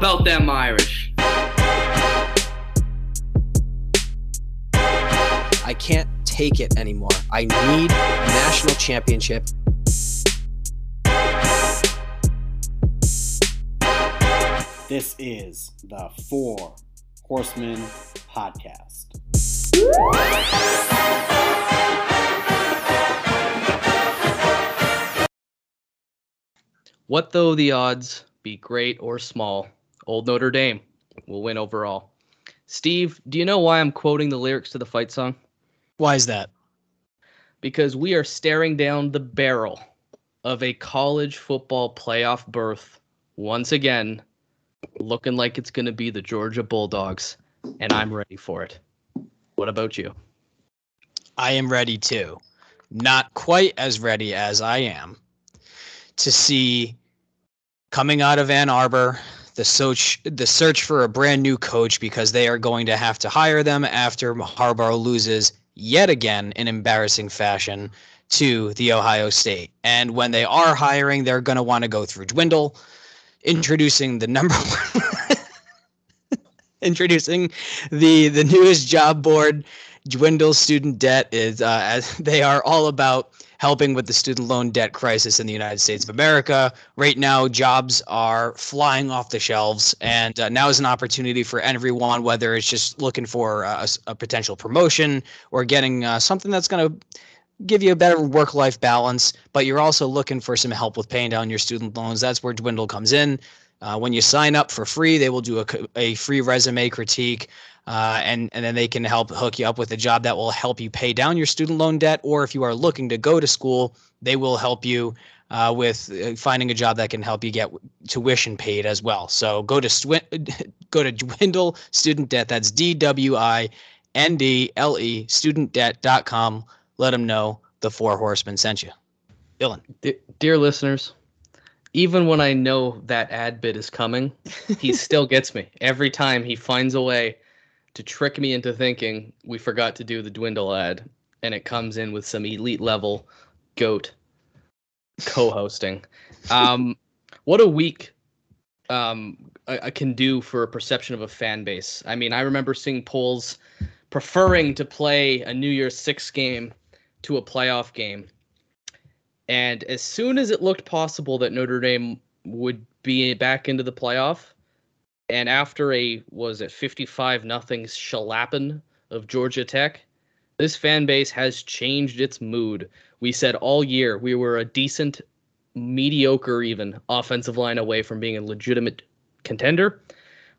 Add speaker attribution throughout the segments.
Speaker 1: about them Irish?
Speaker 2: I can't take it anymore. I need a national championship.
Speaker 3: This is the Four Horsemen Podcast.
Speaker 4: What though the odds be great or small? Old Notre Dame will win overall. Steve, do you know why I'm quoting the lyrics to the fight song?
Speaker 2: Why is that?
Speaker 4: Because we are staring down the barrel of a college football playoff berth once again, looking like it's going to be the Georgia Bulldogs, and I'm ready for it. What about you?
Speaker 2: I am ready too. Not quite as ready as I am to see coming out of Ann Arbor the search the search for a brand new coach because they are going to have to hire them after Harbaugh loses yet again in embarrassing fashion to the Ohio State. And when they are hiring, they're going to want to go through Dwindle, introducing the number one introducing the the newest job board dwindle student debt is uh, as they are all about helping with the student loan debt crisis in the United States of America. Right now, jobs are flying off the shelves, and uh, now is an opportunity for everyone, whether it's just looking for a, a potential promotion or getting uh, something that's going to give you a better work life balance, but you're also looking for some help with paying down your student loans. That's where Dwindle comes in. Uh, when you sign up for free, they will do a, a free resume critique uh, and and then they can help hook you up with a job that will help you pay down your student loan debt. Or if you are looking to go to school, they will help you uh, with uh, finding a job that can help you get tuition paid as well. So go to Swin- go to Dwindle Student Debt. That's D W I N D L E studentdebt.com. Let them know the Four Horsemen sent you. Dylan.
Speaker 4: De- dear listeners, even when I know that ad bit is coming, he still gets me every time he finds a way to trick me into thinking we forgot to do the dwindle ad and it comes in with some elite level goat co-hosting. Um, what a week um, can do for a perception of a fan base. I mean i remember seeing polls preferring to play a new year's six game to a playoff game. And as soon as it looked possible that notre dame would be back into the playoff and after a was it 55 nothing shellapping of Georgia Tech, this fan base has changed its mood. We said all year we were a decent, mediocre even offensive line away from being a legitimate contender.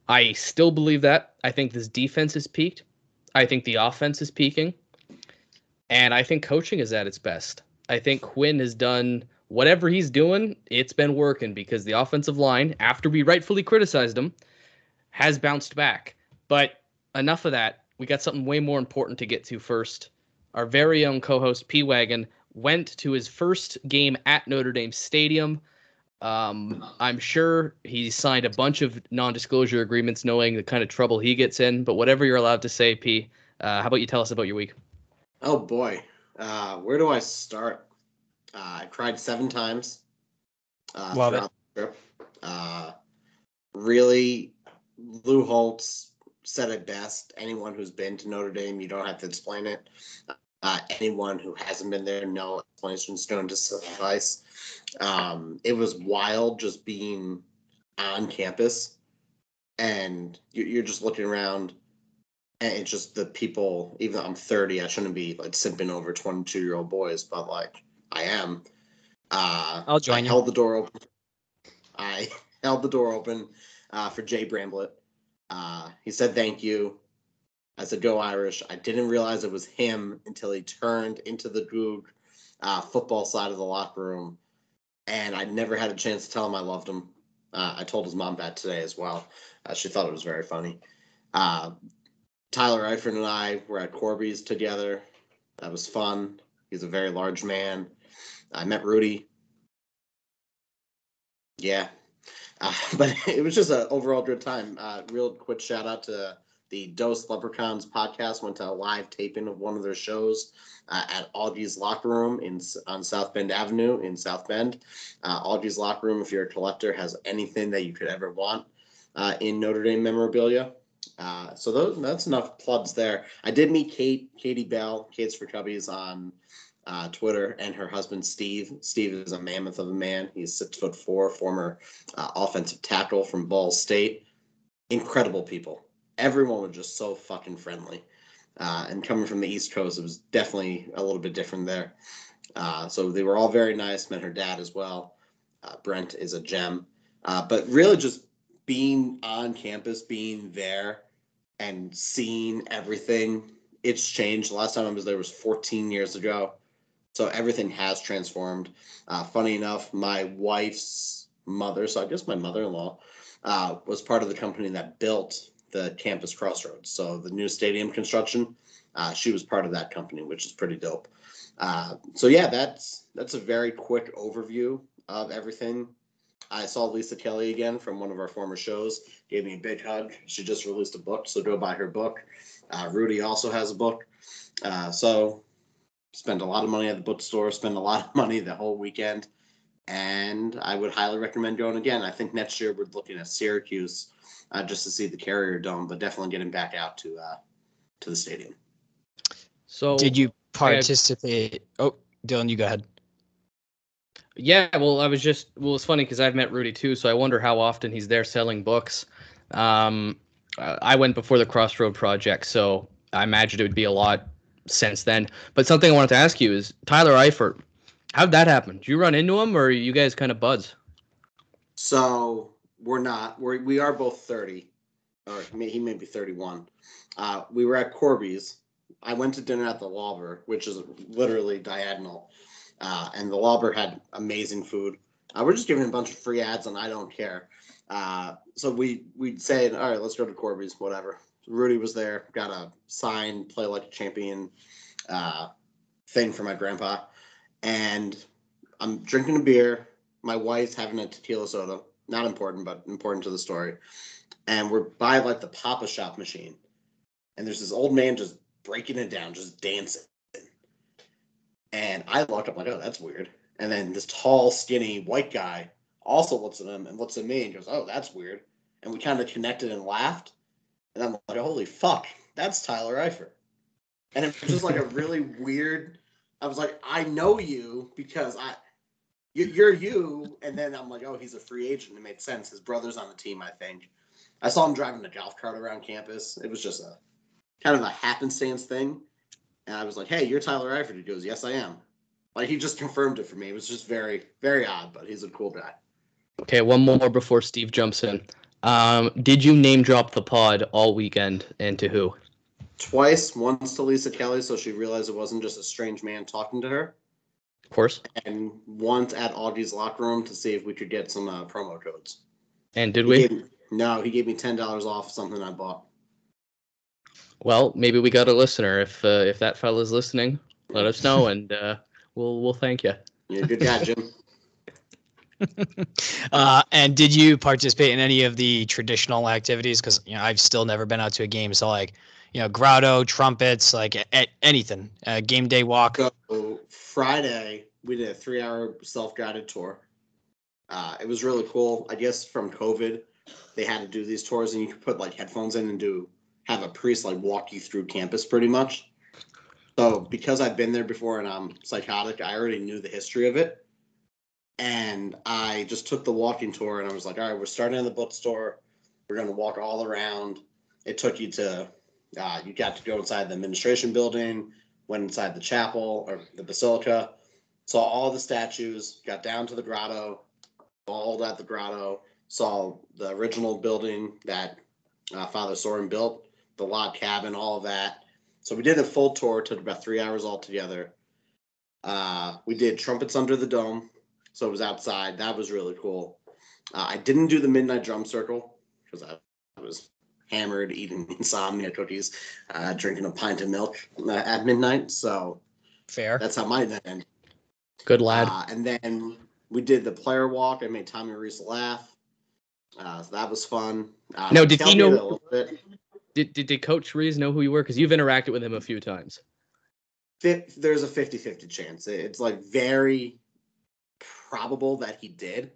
Speaker 4: I still believe that. I think this defense is peaked. I think the offense is peaking. And I think coaching is at its best. I think Quinn has done whatever he's doing, it's been working because the offensive line, after we rightfully criticized him, has bounced back. But enough of that. We got something way more important to get to first. Our very own co host, P Wagon, went to his first game at Notre Dame Stadium. Um, I'm sure he signed a bunch of non disclosure agreements knowing the kind of trouble he gets in. But whatever you're allowed to say, P, uh, how about you tell us about your week?
Speaker 5: Oh, boy. Uh, where do I start? Uh, I cried seven times. Uh,
Speaker 2: Love it.
Speaker 5: trip. Uh, really Lou Holtz said it best. Anyone who's been to Notre Dame, you don't have to explain it. Uh, anyone who hasn't been there, no explanations going to suffice. Um, it was wild just being on campus, and you're just looking around, and it's just the people. Even though I'm 30, I shouldn't be like simping over 22 year old boys, but like I am. Uh,
Speaker 2: I'll join
Speaker 5: I
Speaker 2: you.
Speaker 5: Held the door open. I held the door open uh, for Jay Bramblett. Uh, he said thank you. I said go Irish. I didn't realize it was him until he turned into the Goog uh, football side of the locker room, and I never had a chance to tell him I loved him. Uh, I told his mom that today as well. Uh, she thought it was very funny. Uh, Tyler Eifert and I were at Corby's together. That was fun. He's a very large man. I met Rudy. Yeah, uh, but it was just an overall good time. Uh, real quick shout out to the Dose Leprechauns podcast. Went to a live taping of one of their shows uh, at Augie's Locker Room in on South Bend Avenue in South Bend. Uh, Augie's Locker Room, if you're a collector, has anything that you could ever want. uh, in Notre Dame memorabilia. Uh, so those, that's enough plugs there. I did meet Kate, Katie Bell, Kate's for Cubbies on uh, Twitter, and her husband Steve. Steve is a mammoth of a man. He's six foot four, former uh, offensive tackle from Ball State. Incredible people. Everyone was just so fucking friendly. Uh, and coming from the East Coast, it was definitely a little bit different there. Uh, so they were all very nice. Met her dad as well. Uh, Brent is a gem. Uh, but really, just being on campus, being there, and seeing everything, it's changed. The last time I was there was 14 years ago. So everything has transformed. Uh, funny enough, my wife's mother, so I guess my mother in law, uh, was part of the company that built the campus crossroads. So the new stadium construction, uh, she was part of that company, which is pretty dope. Uh, so yeah, that's that's a very quick overview of everything. I saw Lisa Kelly again from one of our former shows. Gave me a big hug. She just released a book, so go buy her book. Uh, Rudy also has a book. Uh, so spend a lot of money at the bookstore. Spend a lot of money the whole weekend, and I would highly recommend going again. I think next year we're looking at Syracuse uh, just to see the Carrier Dome, but definitely getting back out to uh, to the stadium.
Speaker 4: So
Speaker 2: Did you participate? Oh, Dylan, you go ahead.
Speaker 4: Yeah, well, I was just well, it's funny because I've met Rudy too, so I wonder how often he's there selling books. Um, I went before the Crossroad Project, so I imagine it would be a lot since then. But something I wanted to ask you is Tyler Eifert. How'd that happen? Did you run into him, or you guys kind of buds?
Speaker 5: So we're not. We're we are both thirty, or may, he may be thirty-one. Uh, we were at Corby's. I went to dinner at the Lauber, which is literally diagonal, uh, and the Lauber had amazing food. Uh, we're just giving a bunch of free ads, and I don't care. Uh, so we we said, all right, let's go to Corby's, whatever. Rudy was there, got a sign, play like a champion uh, thing for my grandpa, and I'm drinking a beer. My wife's having a tequila soda not important, but important to the story. And we're by like the Pop-A-Shot machine, and there's this old man just breaking it down, just dancing. And I look up like, oh, that's weird. And then this tall, skinny white guy also looks at him and looks at me and goes, oh, that's weird. And we kind of connected and laughed. And I'm like, holy fuck, that's Tyler Eifert. And it was just like a really weird. I was like, I know you because I you're you, and then I'm like, oh, he's a free agent. It made sense. His brother's on the team, I think. I saw him driving a golf cart around campus. It was just a kind of a happenstance thing. And I was like, hey, you're Tyler Eifert. He goes, yes, I am. Like he just confirmed it for me. It was just very, very odd, but he's a cool guy.
Speaker 4: Okay, one more before Steve jumps in. Um, did you name drop the pod all weekend and to who?
Speaker 5: Twice, once to Lisa Kelly, so she realized it wasn't just a strange man talking to her
Speaker 4: of course.
Speaker 5: And once at Augie's locker room to see if we could get some uh, promo codes.
Speaker 4: And did we?
Speaker 5: Gave, no, he gave me ten dollars off something I bought.
Speaker 4: Well, maybe we got a listener. If uh, if that fella's listening, let us know, and uh, we'll we'll thank you.
Speaker 5: Yeah, good guy, Jim.
Speaker 2: uh, and did you participate in any of the traditional activities? Because you know I've still never been out to a game, so like you know grotto, trumpets, like a- anything, uh, game day walk.
Speaker 5: So Friday we did a three-hour self-guided tour. Uh, it was really cool. I guess from COVID, they had to do these tours, and you could put like headphones in and do have a priest like walk you through campus pretty much. So because I've been there before and I'm psychotic, I already knew the history of it. And I just took the walking tour and I was like, all right, we're starting in the bookstore. We're going to walk all around. It took you to, uh, you got to go inside the administration building, went inside the chapel or the basilica, saw all the statues, got down to the grotto, balled at the grotto, saw the original building that uh, Father Sorin built, the log cabin, all of that. So we did a full tour, took about three hours altogether. Uh, we did trumpets under the dome, so it was outside. That was really cool. Uh, I didn't do the midnight drum circle because I, I, was hammered, eating insomnia cookies, uh, drinking a pint of milk uh, at midnight. So
Speaker 2: fair.
Speaker 5: That's how my event ended.
Speaker 4: Good lad.
Speaker 5: Uh, and then we did the player walk. I made Tommy Rees laugh. Uh, so that was fun. Uh,
Speaker 4: no, did he know? Did, did, did Coach Rees know who you were? Because you've interacted with him a few times.
Speaker 5: There's a 50 50 chance. It's like very probable that he did,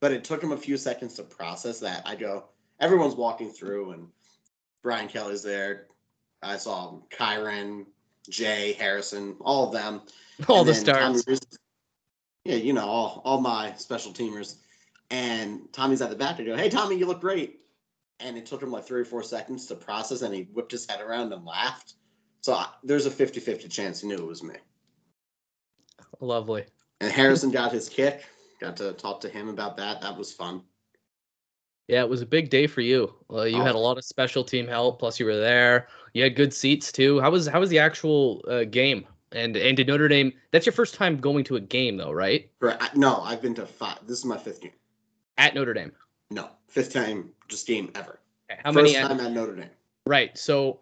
Speaker 5: but it took him a few seconds to process that. I go, everyone's walking through, and Brian Kelly's there. I saw Kyren, Jay, Harrison, all of them.
Speaker 4: All
Speaker 5: And
Speaker 4: the
Speaker 5: then Tommy
Speaker 4: stars.
Speaker 5: Yeah, you know, all, all my special teamers. And Tommy's at the back. I go, hey, Tommy, you look great. And it took him like three or four seconds to process, and he whipped his head around and laughed. So I, there's a 50 50 chance he knew it was me.
Speaker 4: Lovely.
Speaker 5: And Harrison got his kick. Got to talk to him about that. That was fun.
Speaker 4: Yeah, it was a big day for you. Uh, you had a
Speaker 5: Oh.
Speaker 4: lot of special team help. Plus, you were there. You had good seats too. How was how was the actual uh, game? And and did Notre Dame? That's your first time going to a game, though, right?
Speaker 5: For, I, no, I've been to five. This is my fifth game.
Speaker 4: At Notre Dame.
Speaker 5: No, fifth time just game ever.
Speaker 4: How
Speaker 5: First
Speaker 4: many? at-
Speaker 5: time at Notre Dame.
Speaker 4: right. So,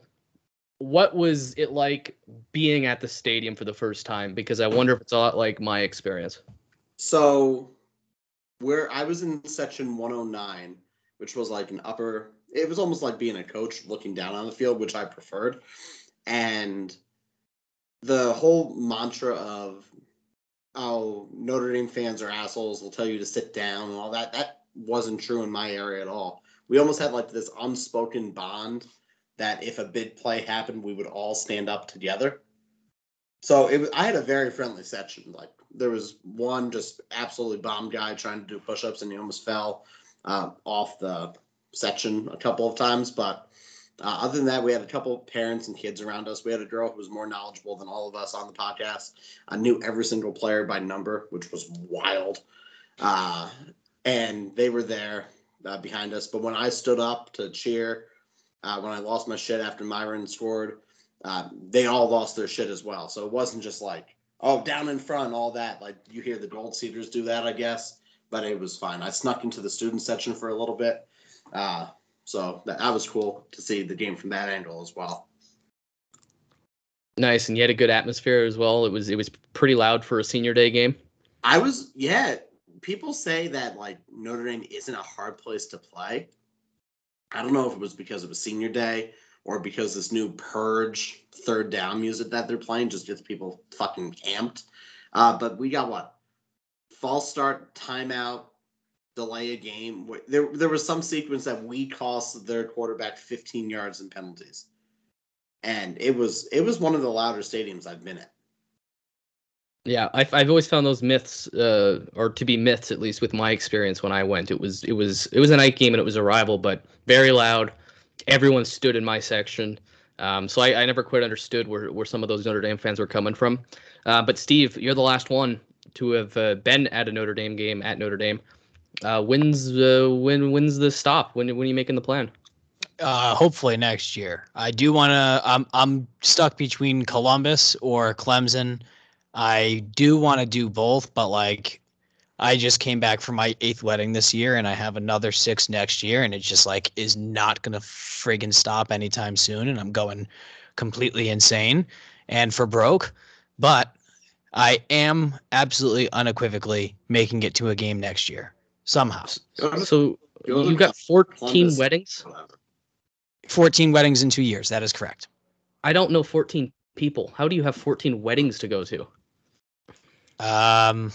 Speaker 4: what was it like being at the stadium for the first time? Because I wonder if it's a lot like my experience.
Speaker 5: So, where I was in section 109, which was like an upper, it was almost like being a coach looking down on the field, which I preferred. And the whole mantra of, oh, Notre Dame fans are assholes, will tell you to sit down and all that, that wasn't true in my area at all. We almost had like this unspoken bond that if a big play happened, we would all stand up together. So it I had a very friendly section. Like there was one just absolutely bomb guy trying to do push-ups and he almost fell uh, off the section a couple of times. But uh, other than that, we had a couple of parents and kids around us. We had a girl who was more knowledgeable than all of us on the podcast. I knew every single player by number, which was wild. Uh, and they were there uh, behind us. But when I stood up to cheer, uh, when I lost my shit after Myron scored, uh, they all lost their shit as well. So it wasn't just like, oh, down in front, all that. Like you hear the Gold Cedars do that, I guess. But it was fine. I snuck into the student section for a little bit. Uh, so that, that was cool to see the game from that angle as well.
Speaker 4: Nice, and you had a good atmosphere as well. It was it was pretty loud for a senior day game.
Speaker 5: I was, yeah. People say that like Notre Dame isn't a hard place to play. I don't know if it was because it was senior day or because this new purge third down music that they're playing just gets people fucking camped. Uh, but we got what? False start, timeout, delay a game. There, there was some sequence that we cost their quarterback 15 yards in penalties, and it was it was one of the louder stadiums I've been at.
Speaker 4: Yeah, I've I've always found those myths, uh, or to be myths at least with my experience when I went. It was it was it was a night game and it was a rival, but very loud. Everyone stood in my section, um, so I, I never quite understood where where some of those Notre Dame fans were coming from. Uh, but Steve, you're the last one to have uh, been at a Notre Dame game at Notre Dame. Uh, when's uh, when when's the stop? When when are you making the plan?
Speaker 2: Uh, hopefully next year. I do want to. I'm I'm stuck between Columbus or Clemson. I do want to do both, but like, I just came back from my eighth wedding this year, and I have another six next year, and it just like is not gonna friggin' stop anytime soon, and I'm going completely insane and for broke. But I am absolutely unequivocally making it to a game next year somehow.
Speaker 4: So you've got 14 weddings.
Speaker 2: 14 weddings in two years. That is correct.
Speaker 4: I don't know 14 people. How do you have 14 weddings to go to?
Speaker 2: Um,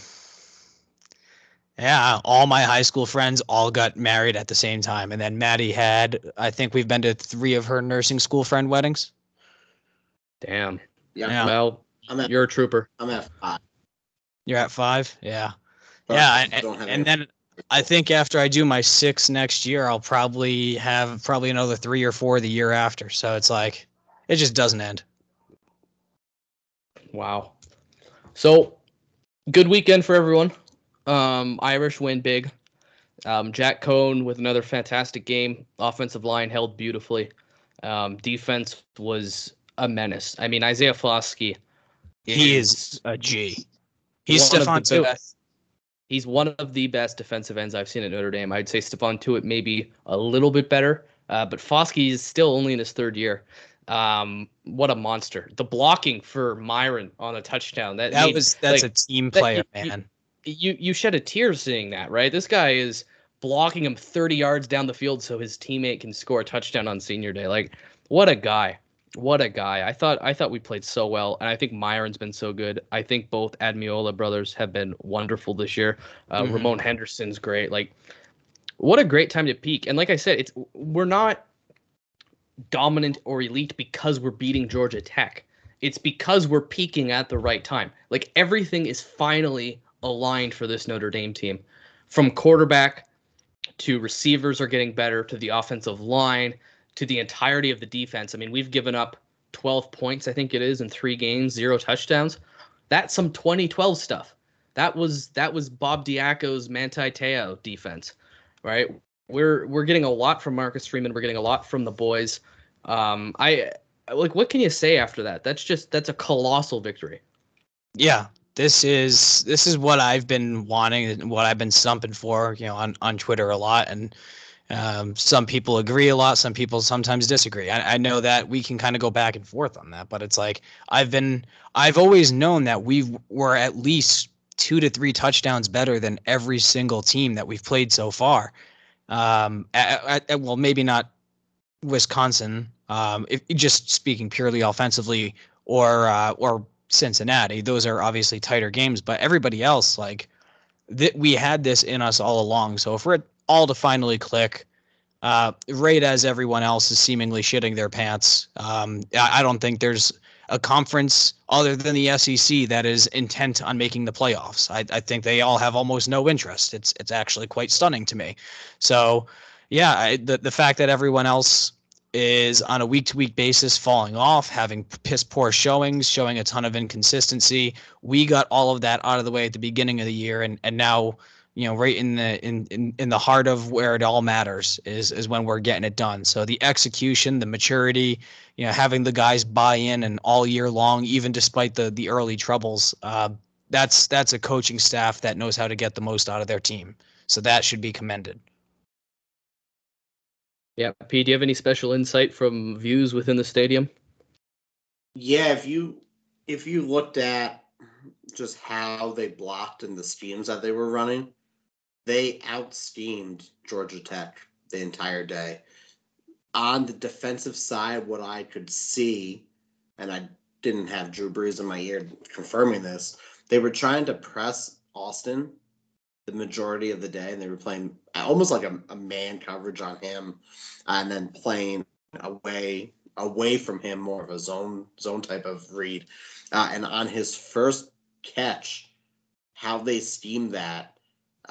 Speaker 2: yeah, all my high school friends all got married at the same time, and then Maddie had. I think we've been to three of her nursing school friend weddings.
Speaker 4: Damn.
Speaker 5: Yeah,
Speaker 2: Yeah.
Speaker 4: Well,
Speaker 5: I'm at
Speaker 4: you're a trooper.
Speaker 5: I'm at five.
Speaker 2: You're at five, yeah,
Speaker 5: but
Speaker 2: yeah,
Speaker 5: I
Speaker 2: and, and then I think after I do my six next year, I'll probably have probably another three or four the year after. So it's like it just doesn't end.
Speaker 4: Wow. So, good weekend for everyone. Um, Irish win big. Um, Jack Coan with another fantastic game. Offensive line held beautifully. Um, defense was a menace. I mean, Isaiah Foskey.
Speaker 2: He is a G. He's Stephon too.
Speaker 4: He's one of the best defensive ends I've seen at Notre Dame. I'd say Stephon Tuitt maybe a little bit better, uh, but Foskey is still only in his third year. Um, what a monster! The blocking for Myron on a touchdown that
Speaker 2: That
Speaker 4: made-
Speaker 2: was that's
Speaker 4: like,
Speaker 2: a team
Speaker 4: that-
Speaker 2: player,
Speaker 4: you- you-
Speaker 2: man.
Speaker 4: you you shed a tear seeing that, right? This guy is blocking him 30 yards down the field so his teammate can score a touchdown on senior day. Like, what a guy. What a guy. I thought I thought we played so well, and I think Myron's been so good. I think both Ademilola brothers have been wonderful this year. Uh,
Speaker 2: Mhm.
Speaker 4: Ramon Henderson's great. Like what a great time to peak. And like I said, it's we're not dominant or elite because we're beating Georgia Tech. It's because we're peaking at the right time. Like everything is finally aligned for this Notre Dame team. From quarterback to receivers are getting better to the offensive line to the entirety of the defense. I mean, we've given up 12 points, I think it is, in three games, zero touchdowns. That's some 2012 stuff. That was that was Bob Diaco's Manti Te'o defense, right? We're we're getting a lot from Marcus Freeman. We're getting a lot from the boys. Um, I like what can you say after that? That's just that's a colossal victory.
Speaker 2: Yeah, this is this is what I've been wanting what I've been stumping for, you know, on on Twitter a lot and um, some people agree a lot. Some people sometimes disagree. I, I know that we can kind of go back and forth on that, but it's like I've been, I've always known that we were at least two to three touchdowns better than every single team that we've played so far. Um, at, at, well, maybe not Wisconsin. Um, if just speaking purely offensively, or uh, or Cincinnati, those are obviously tighter games. But everybody else, like that, we had this in us all along. So if we're all to finally click. Uh, right as everyone else is seemingly shitting their pants. Um, I, I, don't think there's a conference other than the SEC that is intent on making the playoffs. I, I, think they all have almost no interest. It's it's actually quite stunning to me. So, yeah, I, the the fact that everyone else is on a week to week basis falling off, having piss poor showings, showing a ton of inconsistency. We got all of that out of the way at the beginning of the year, and and now you know right in the in, in in the heart of where it all matters is is when we're getting it done. So the execution the maturity you know having the guys buy in and all year long even despite the the early troubles uh, that's that's a coaching staff that knows how to get the most out of their team. So that should be commended.
Speaker 4: Yeah Pete, do you have any special insight from views within the stadium?
Speaker 5: Yeah if you if you looked at just how they blocked and the schemes that they were running they outsteamed Georgia Tech the entire day. On the defensive side, what I could see, and I didn't have Drew Brees in my ear confirming this, they were trying to press Austin the majority of the day, and they were playing almost like a, a man coverage on him, and then playing away away from him more of a zone zone type of read. Uh, and on his first catch, how they schemed that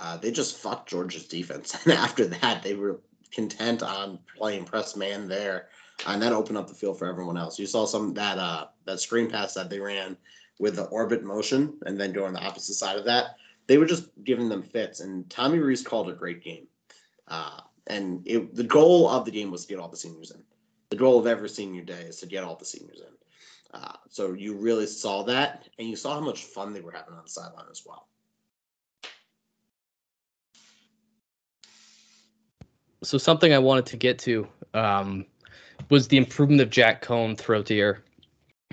Speaker 5: uh, they just fucked Georgia's defense. And after that, they were content on playing press man there, and that opened up the field for everyone else. You saw some that uh, that screen pass that they ran with the orbit motion, and then going the opposite side of that. They were just giving them fits, and Tommy Rees called a great game. Uh, and it, the goal of the game was to get all the seniors in. The goal of every senior day is to get all the seniors in. Uh, so you really saw that, and you saw how much fun they were having on the sideline as well.
Speaker 4: So something I wanted to get to um, was the improvement of Jack Coan throughout the year.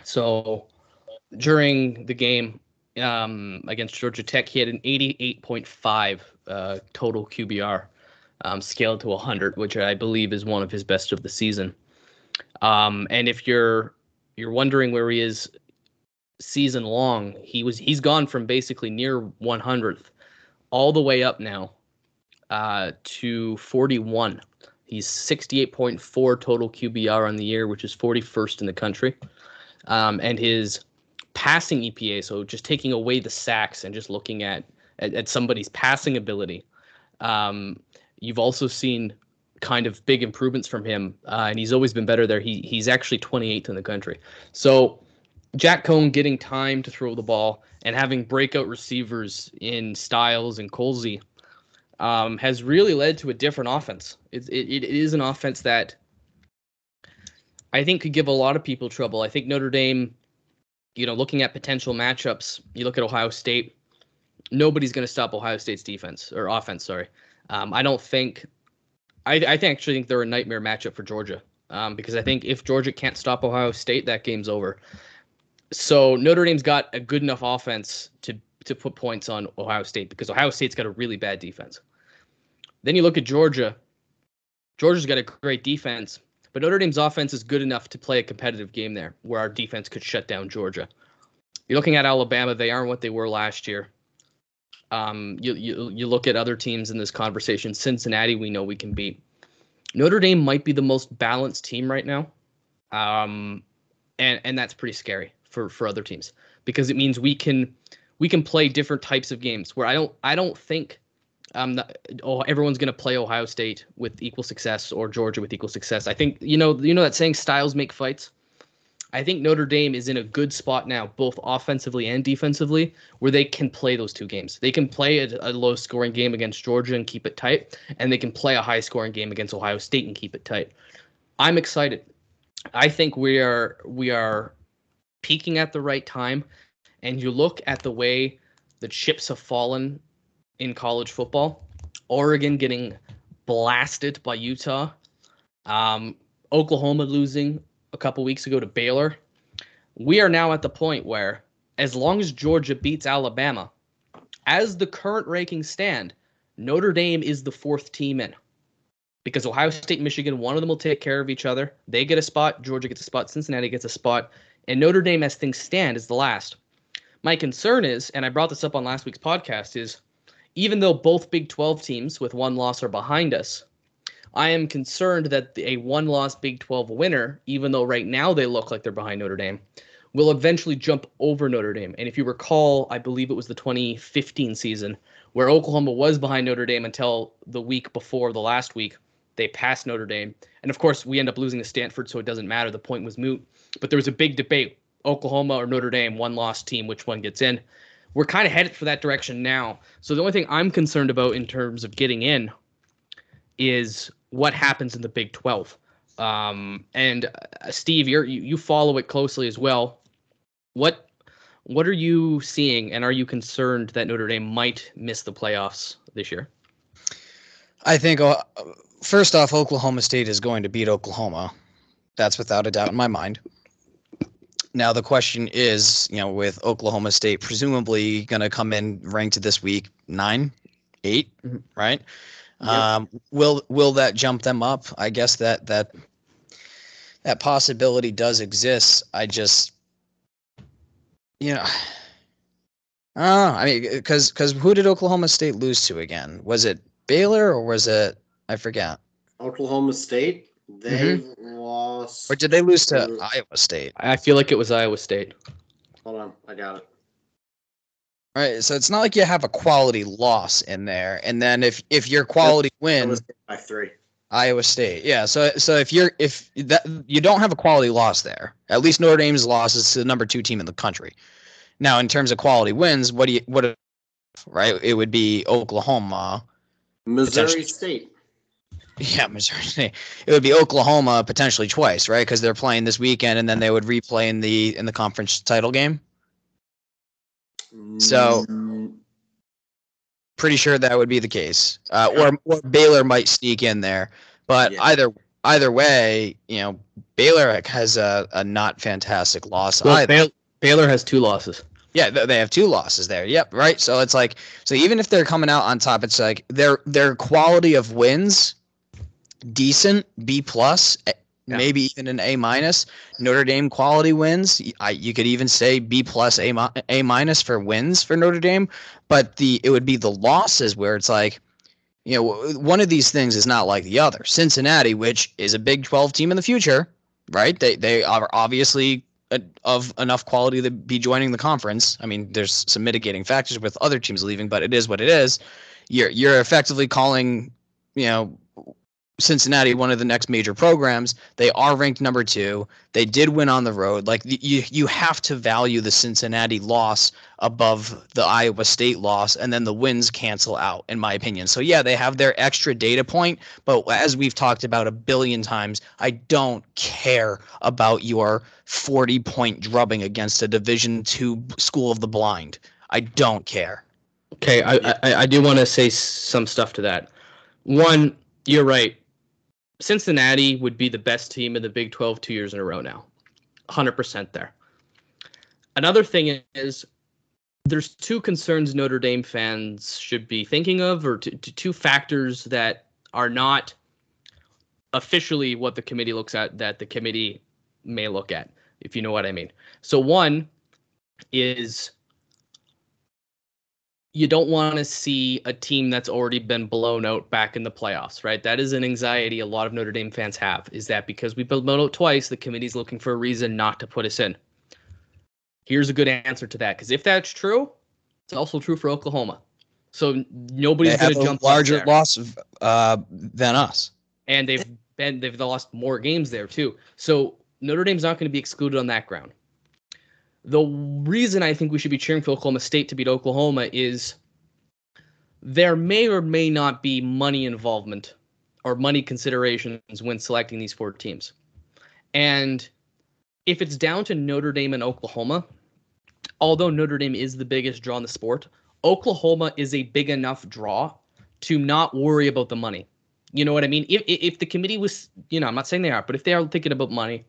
Speaker 4: So during the game um, against Georgia Tech, he had an 88.5 uh, total QBR, um, scaled to 100, which I believe is one of his best of the season. Um, and if you're you're wondering where he is season long, he was he's gone from basically near 100th all the way up now uh, to 41. He's 68.4 total QBR on the year, which is 41st in the country. Um, and his passing EPA, so just taking away the sacks and just looking at at, at somebody's passing ability, um, you've also seen kind of big improvements from him, uh, and he's always been better there. He he's actually 28th in the country. So Jack Coan getting time to throw the ball and having breakout receivers in Styles and Colzie um, has really led to a different offense. It, it, it is an offense that I think could give a lot of people trouble. I think Notre Dame, you know, looking at potential matchups, you look at Ohio State, nobody's going to stop Ohio State's defense or offense. Sorry, um, I don't think. I, I think, actually think they're a nightmare matchup for Georgia um, because I think if Georgia can't stop Ohio State, that game's over. So Notre Dame's got a good enough offense to to put points on Ohio State because Ohio State's got a really bad defense. Then you look at Georgia. Georgia's got a great defense, but Notre Dame's offense is good enough to play a competitive game there where our defense could shut down Georgia. You're looking at Alabama, they aren't what they were last year. Um, you, you you look at other teams in this conversation. Cincinnati, we know we can beat. Notre Dame might be the most balanced team right now, um, and and that's pretty scary for for other teams because it means we can we can play different types of games. Where I don't I don't think um oh everyone's gonna play Ohio State with equal success or Georgia with equal success. I think you know you know that saying styles make fights. I think Notre Dame is in a good spot now, both offensively and defensively, where they can play those two games. They can play a, a low scoring game against Georgia and keep it tight, and they can play a high scoring game against Ohio State and keep it tight. I'm excited. I think we are we are peaking at the right time. And you look at the way the chips have fallen in college football. Oregon getting blasted by Utah. Um, Oklahoma losing a couple weeks ago to Baylor. We are now at the point where, as long as Georgia beats Alabama, as the current rankings stand, Notre Dame is the fourth team in. Because Ohio State, Michigan, one of them will take care of each other. They get a spot. Georgia gets a spot. Cincinnati gets a spot. And Notre Dame, as things stand, is the last. My concern is, and I brought this up on last week's podcast, is even though both Big 12 teams with one loss are behind us, I am concerned that a one loss Big 12 winner, even though right now they look like they're behind Notre Dame, will eventually jump over Notre Dame. And if you recall, I believe it was the 2015 season where Oklahoma was behind Notre Dame until the week before the last week. They passed Notre Dame. And of course, we end up losing to Stanford, so it doesn't matter. The point was moot. But there was a big debate Oklahoma or Notre Dame, one lost team, which one gets in. We're kind of headed for that direction now. So the only thing I'm concerned about in terms of getting in is what happens in the Big 12. Um, and uh, Steve, you you follow it closely as well. What what are you seeing, and are you concerned that Notre Dame might miss the playoffs this year?
Speaker 2: I think uh, first off, Oklahoma State is going to beat Oklahoma. That's without a doubt in my mind. Now the question is, you know, with Oklahoma State presumably going to come in ranked this week nine, eight,
Speaker 4: Mhm.
Speaker 2: right?
Speaker 4: Yep.
Speaker 2: Um, will will that jump them up? I guess that that that possibility does exist. I just, you know, I don't know. I mean, because because who did Oklahoma State lose to again? Was it Baylor or was it I forget?
Speaker 5: Oklahoma State, Mm-hmm. they lost.
Speaker 2: Or did they lose to Iowa State?
Speaker 4: I feel like it was Iowa State.
Speaker 5: Hold on, I got it.
Speaker 2: Right. So it's not like you have a quality loss in there. And then if if your quality
Speaker 5: It
Speaker 2: win
Speaker 5: by three.
Speaker 2: Iowa State. Yeah. So so if you're if that you don't have a quality loss there. At least Notre Dame's loss is to the number two team in the country. Now in terms of quality wins, what do you what right? It would be Oklahoma.
Speaker 5: Missouri State.
Speaker 2: Yeah, Missouri State. It would be Oklahoma potentially twice, right? Because they're playing this weekend and then they would replay in the in the conference title game. So-
Speaker 5: Mm,
Speaker 2: pretty sure that would be the case. Uh, or, or Baylor might sneak in there, but
Speaker 5: Yeah.
Speaker 2: either either way, you know, Baylor has a, a not fantastic loss
Speaker 4: Well,
Speaker 2: either.
Speaker 4: Baylor, Baylor has two losses.
Speaker 2: Yeah, they have two losses there. Yep, right. So it's like so even if they're coming out on top, it's like their their quality of wins decent, B plus, eh,
Speaker 4: Yeah.
Speaker 2: maybe even an A minus. Notre Dame quality wins, I, you could even say B plus, A mi- A minus for wins for Notre Dame. But the it would be the losses where it's like, you know, one of these things is not like the other. Cincinnati, which is a Big Twelve team in the future, right? They they are obviously of enough quality to be joining the conference. I mean, there's some mitigating factors with other teams leaving, but it is what it is. You're you're effectively calling, you know, Cincinnati one of the next major programs. They are ranked number two. They did win on the road. Like you you have to value the Cincinnati loss above the Iowa State loss, and then the wins cancel out, in my opinion. So yeah, they have their extra data point, but as we've talked about a billion times, I don't care about your 40 point drubbing against a Division two school of the blind. I don't care.
Speaker 4: Okay, I, I, I do want to say some stuff to that. One, you're right. Cincinnati would be the best team in the Big 12 two years in a row now. 100% there. Another thing is there's two concerns Notre Dame fans should be thinking of, or t- t- two factors that are not officially what the committee looks at, that the committee may look at, if you know what I mean. So, one is you don't want to see a team that's already been blown out back in the playoffs, right? That is an anxiety a lot of Notre Dame fans have. Is that because we've been blown out twice, the committee's looking for a reason not to put us in? Here's a good answer to that, because if that's true, it's also true for Oklahoma. So nobody's going to
Speaker 2: a
Speaker 4: jump
Speaker 2: larger loss uh, than us.
Speaker 4: and they've been they've lost more games there too. So Notre Dame's not going to be excluded on that ground. The reason I think we should be cheering for Oklahoma State to beat Oklahoma is there may or may not be money involvement or money considerations when selecting these four teams. And if it's down to Notre Dame and Oklahoma, although Notre Dame is the biggest draw in the sport, Oklahoma is a big enough draw to not worry about the money. You know what I mean? If if the committee was, you know, I'm not saying they are, but if they are thinking about money,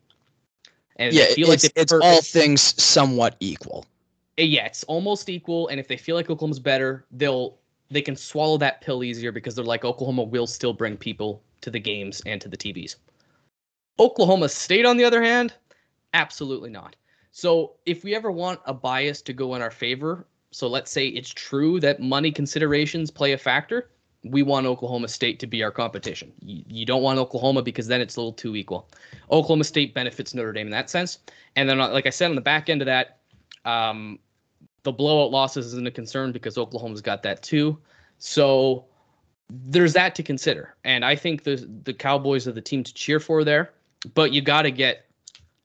Speaker 4: and
Speaker 2: Yeah,
Speaker 4: feel
Speaker 2: it's,
Speaker 4: like
Speaker 2: it's
Speaker 4: per-
Speaker 2: all things somewhat equal.
Speaker 4: uh, yeah, it's almost equal. And if they feel like Oklahoma's better, they'll they can swallow that pill easier because they're like Oklahoma will still bring people to the games and to the TVs. Oklahoma State, on the other hand, absolutely not. So if we ever want a bias to go in our favor, so let's say it's true that money considerations play a factor, we want Oklahoma State to be our competition. You, you don't want Oklahoma because then it's a little too equal. Oklahoma State benefits Notre Dame in that sense. And then, uh, like I said, on the back end of that, um, the blowout losses isn't a concern because Oklahoma's got that too. So there's that to consider. And I think the the Cowboys are the team to cheer for there. But you got to get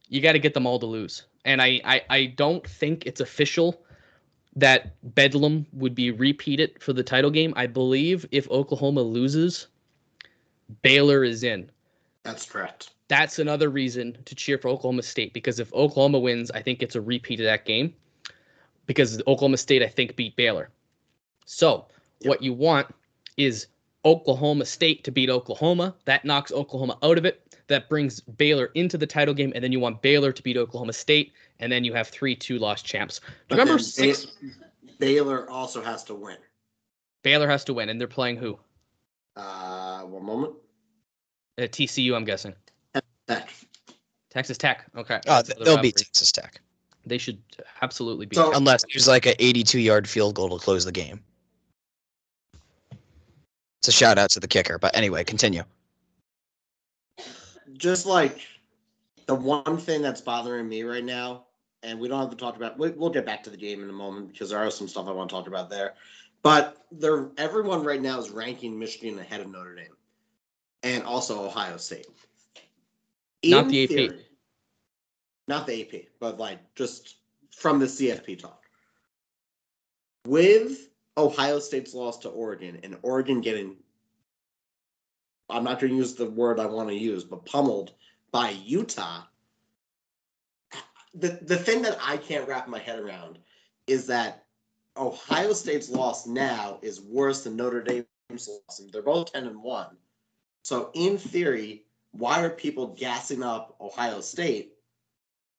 Speaker 4: you got to get them all to lose. And I, I I don't think it's official that Bedlam would be repeated for the title game. I believe if Oklahoma loses, Baylor is in.
Speaker 5: That's correct.
Speaker 4: That's another reason to cheer for Oklahoma State because if Oklahoma wins, I think it's a repeat of that game because Oklahoma State, I think, beat Baylor. So, what you want is Oklahoma State to beat Oklahoma. That knocks Oklahoma out of it. That brings Baylor into the title game. And then you want Baylor to beat Oklahoma State. And then you have three two loss champs.
Speaker 5: But
Speaker 4: Remember, six,
Speaker 5: Ba- Baylor also has to win.
Speaker 4: Baylor has to win. And they're playing who?
Speaker 5: Uh, one moment.
Speaker 4: Uh, TCU, I'm guessing.
Speaker 5: Heck.
Speaker 4: Texas Tech. Okay.
Speaker 2: Oh,
Speaker 4: That's
Speaker 2: they'll beat. Texas Tech
Speaker 4: They should absolutely beat
Speaker 5: So-
Speaker 4: Texas.
Speaker 2: unless there's like an 82 yard field goal to close the game. It's a shout out to the kicker, but anyway, continue.
Speaker 5: Just like the one thing that's bothering me right now, and we don't have to talk about. We, we'll get back to the game in a moment because there are some stuff I want to talk about there. But they're everyone right now is ranking Michigan ahead of Notre Dame, and also Ohio State.
Speaker 4: Not
Speaker 5: In
Speaker 4: the AP.
Speaker 5: theory- not the AP, but like just from the CFP talk. With Ohio State's loss to Oregon and Oregon getting, I'm not going to use the word I want to use, but pummeled by Utah. The the thing that I can't wrap my head around is that Ohio State's loss now is worse than Notre Dame's loss, and they're both ten and one. So in theory, why are people gassing up Ohio State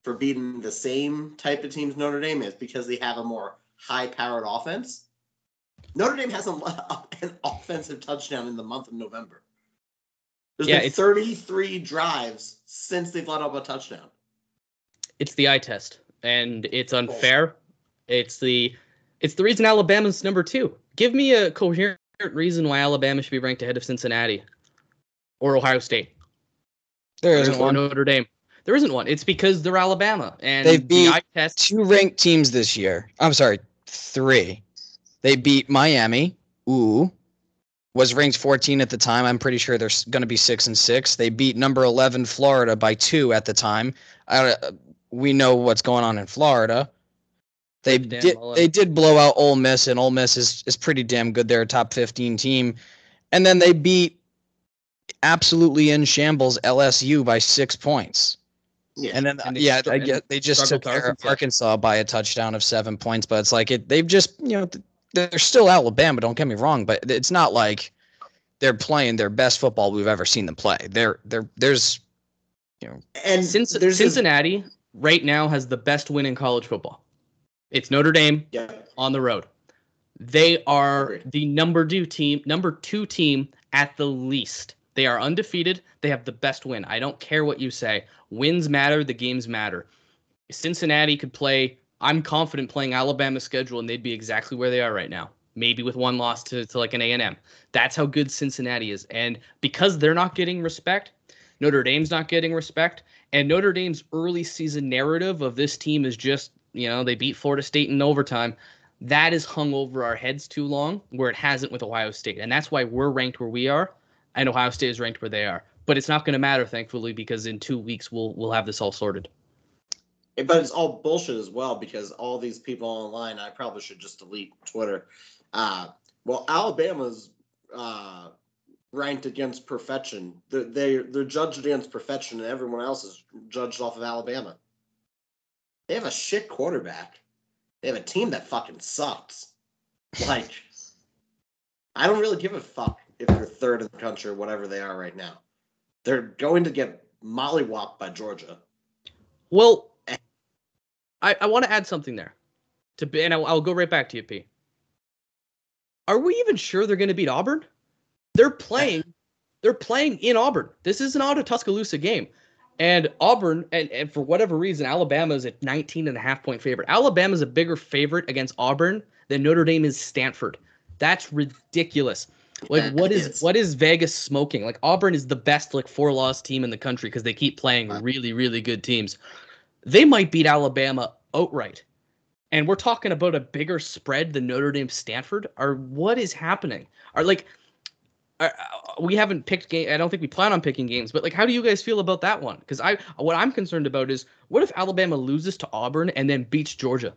Speaker 5: for beating the same type of teams Notre Dame is because they have a more high-powered offense? Notre Dame hasn't let up an offensive touchdown in the month of November. There's
Speaker 4: Yeah,
Speaker 5: been 33 drives since they've let up a touchdown.
Speaker 4: it's the eye test and it's unfair it's the it's the reason alabama's number two give me a coherent reason why alabama should be ranked ahead of cincinnati or ohio state
Speaker 2: There
Speaker 4: or
Speaker 2: isn't one.
Speaker 4: notre dame there isn't one it's because they're alabama and
Speaker 2: They've beat
Speaker 4: the eye test
Speaker 2: Two ranked teams this year. I'm sorry, three. They beat Miami. Ooh, was ranked 14 at the time. I'm pretty sure they're going to be six and six. They beat number 11 Florida by two at the time. I, uh, we know what's going on in Florida. They
Speaker 4: Dan
Speaker 2: did.
Speaker 4: Mullen.
Speaker 2: They did blow out Ole Miss, and Ole Miss is is pretty damn good. They're a top 15 team, and then they beat absolutely in shambles LSU by six points.
Speaker 5: Yeah.
Speaker 2: And then
Speaker 4: And they
Speaker 2: yeah,
Speaker 4: str-
Speaker 2: I
Speaker 4: and
Speaker 2: get they just took
Speaker 4: to
Speaker 2: care of
Speaker 4: Arkansas.
Speaker 2: Arkansas by a touchdown of seven points, but it's like it they've just you know th- they're still Alabama. Don't get me wrong, but it's not like they're playing their best football we've ever seen them play. They're they're there's you know
Speaker 5: and
Speaker 4: Since,
Speaker 5: there's this-
Speaker 4: cincinnati right now has the best win in college football it's notre dame
Speaker 5: yeah,
Speaker 4: on the road. They are the number two team, number two team at the least. They are undefeated. They have the best win. I don't care what you say. Wins matter. The games matter. Cincinnati could play. I'm confident playing Alabama's schedule, and they'd be exactly where they are right now. maybe with one loss to, to like an A&M. That's how good Cincinnati is. And because they're not getting respect, Notre Dame's not getting respect, and Notre Dame's early season narrative of this team is just, you know, they beat Florida State in overtime. That is hung over our heads too long, where it hasn't with Ohio State. And that's why we're ranked where we are, and Ohio State is ranked where they are. But it's not going to matter, thankfully, because in two weeks we'll we'll have this all sorted.
Speaker 5: But it's all bullshit as well because all these people online, I probably should just delete Twitter. Uh, well, Alabama's uh, ranked against perfection. They're, they're, they're judged against perfection, and everyone else is judged off of Alabama. They have a shit quarterback. They have a team that fucking sucks. Like, I don't really give a fuck if they're third in the country or whatever they are right now. They're going to get mollywopped by Georgia.
Speaker 4: Well, I, I want to add something there. To and I'll, I'll go right back to you, P. Are we even sure they're going to beat Auburn? They're playing. They're playing in Auburn. This is not a Tuscaloosa game. And Auburn, and, and for whatever reason, Alabama is a 19 and a half point favorite. Alabama is a bigger favorite against Auburn than Notre Dame is Stanford. That's ridiculous. Like what is what is Vegas smoking? Like Auburn is the best like four loss team in the country because they keep playing really really good teams. They might beat Alabama outright. And we're talking about a bigger spread than Notre Dame Stanford. Or what is happening? Are like are, uh, we haven't picked game. I don't think we plan on picking games, but like, how do you guys feel about that one? Because I, what I'm concerned about is, what if Alabama loses to Auburn and then beats Georgia?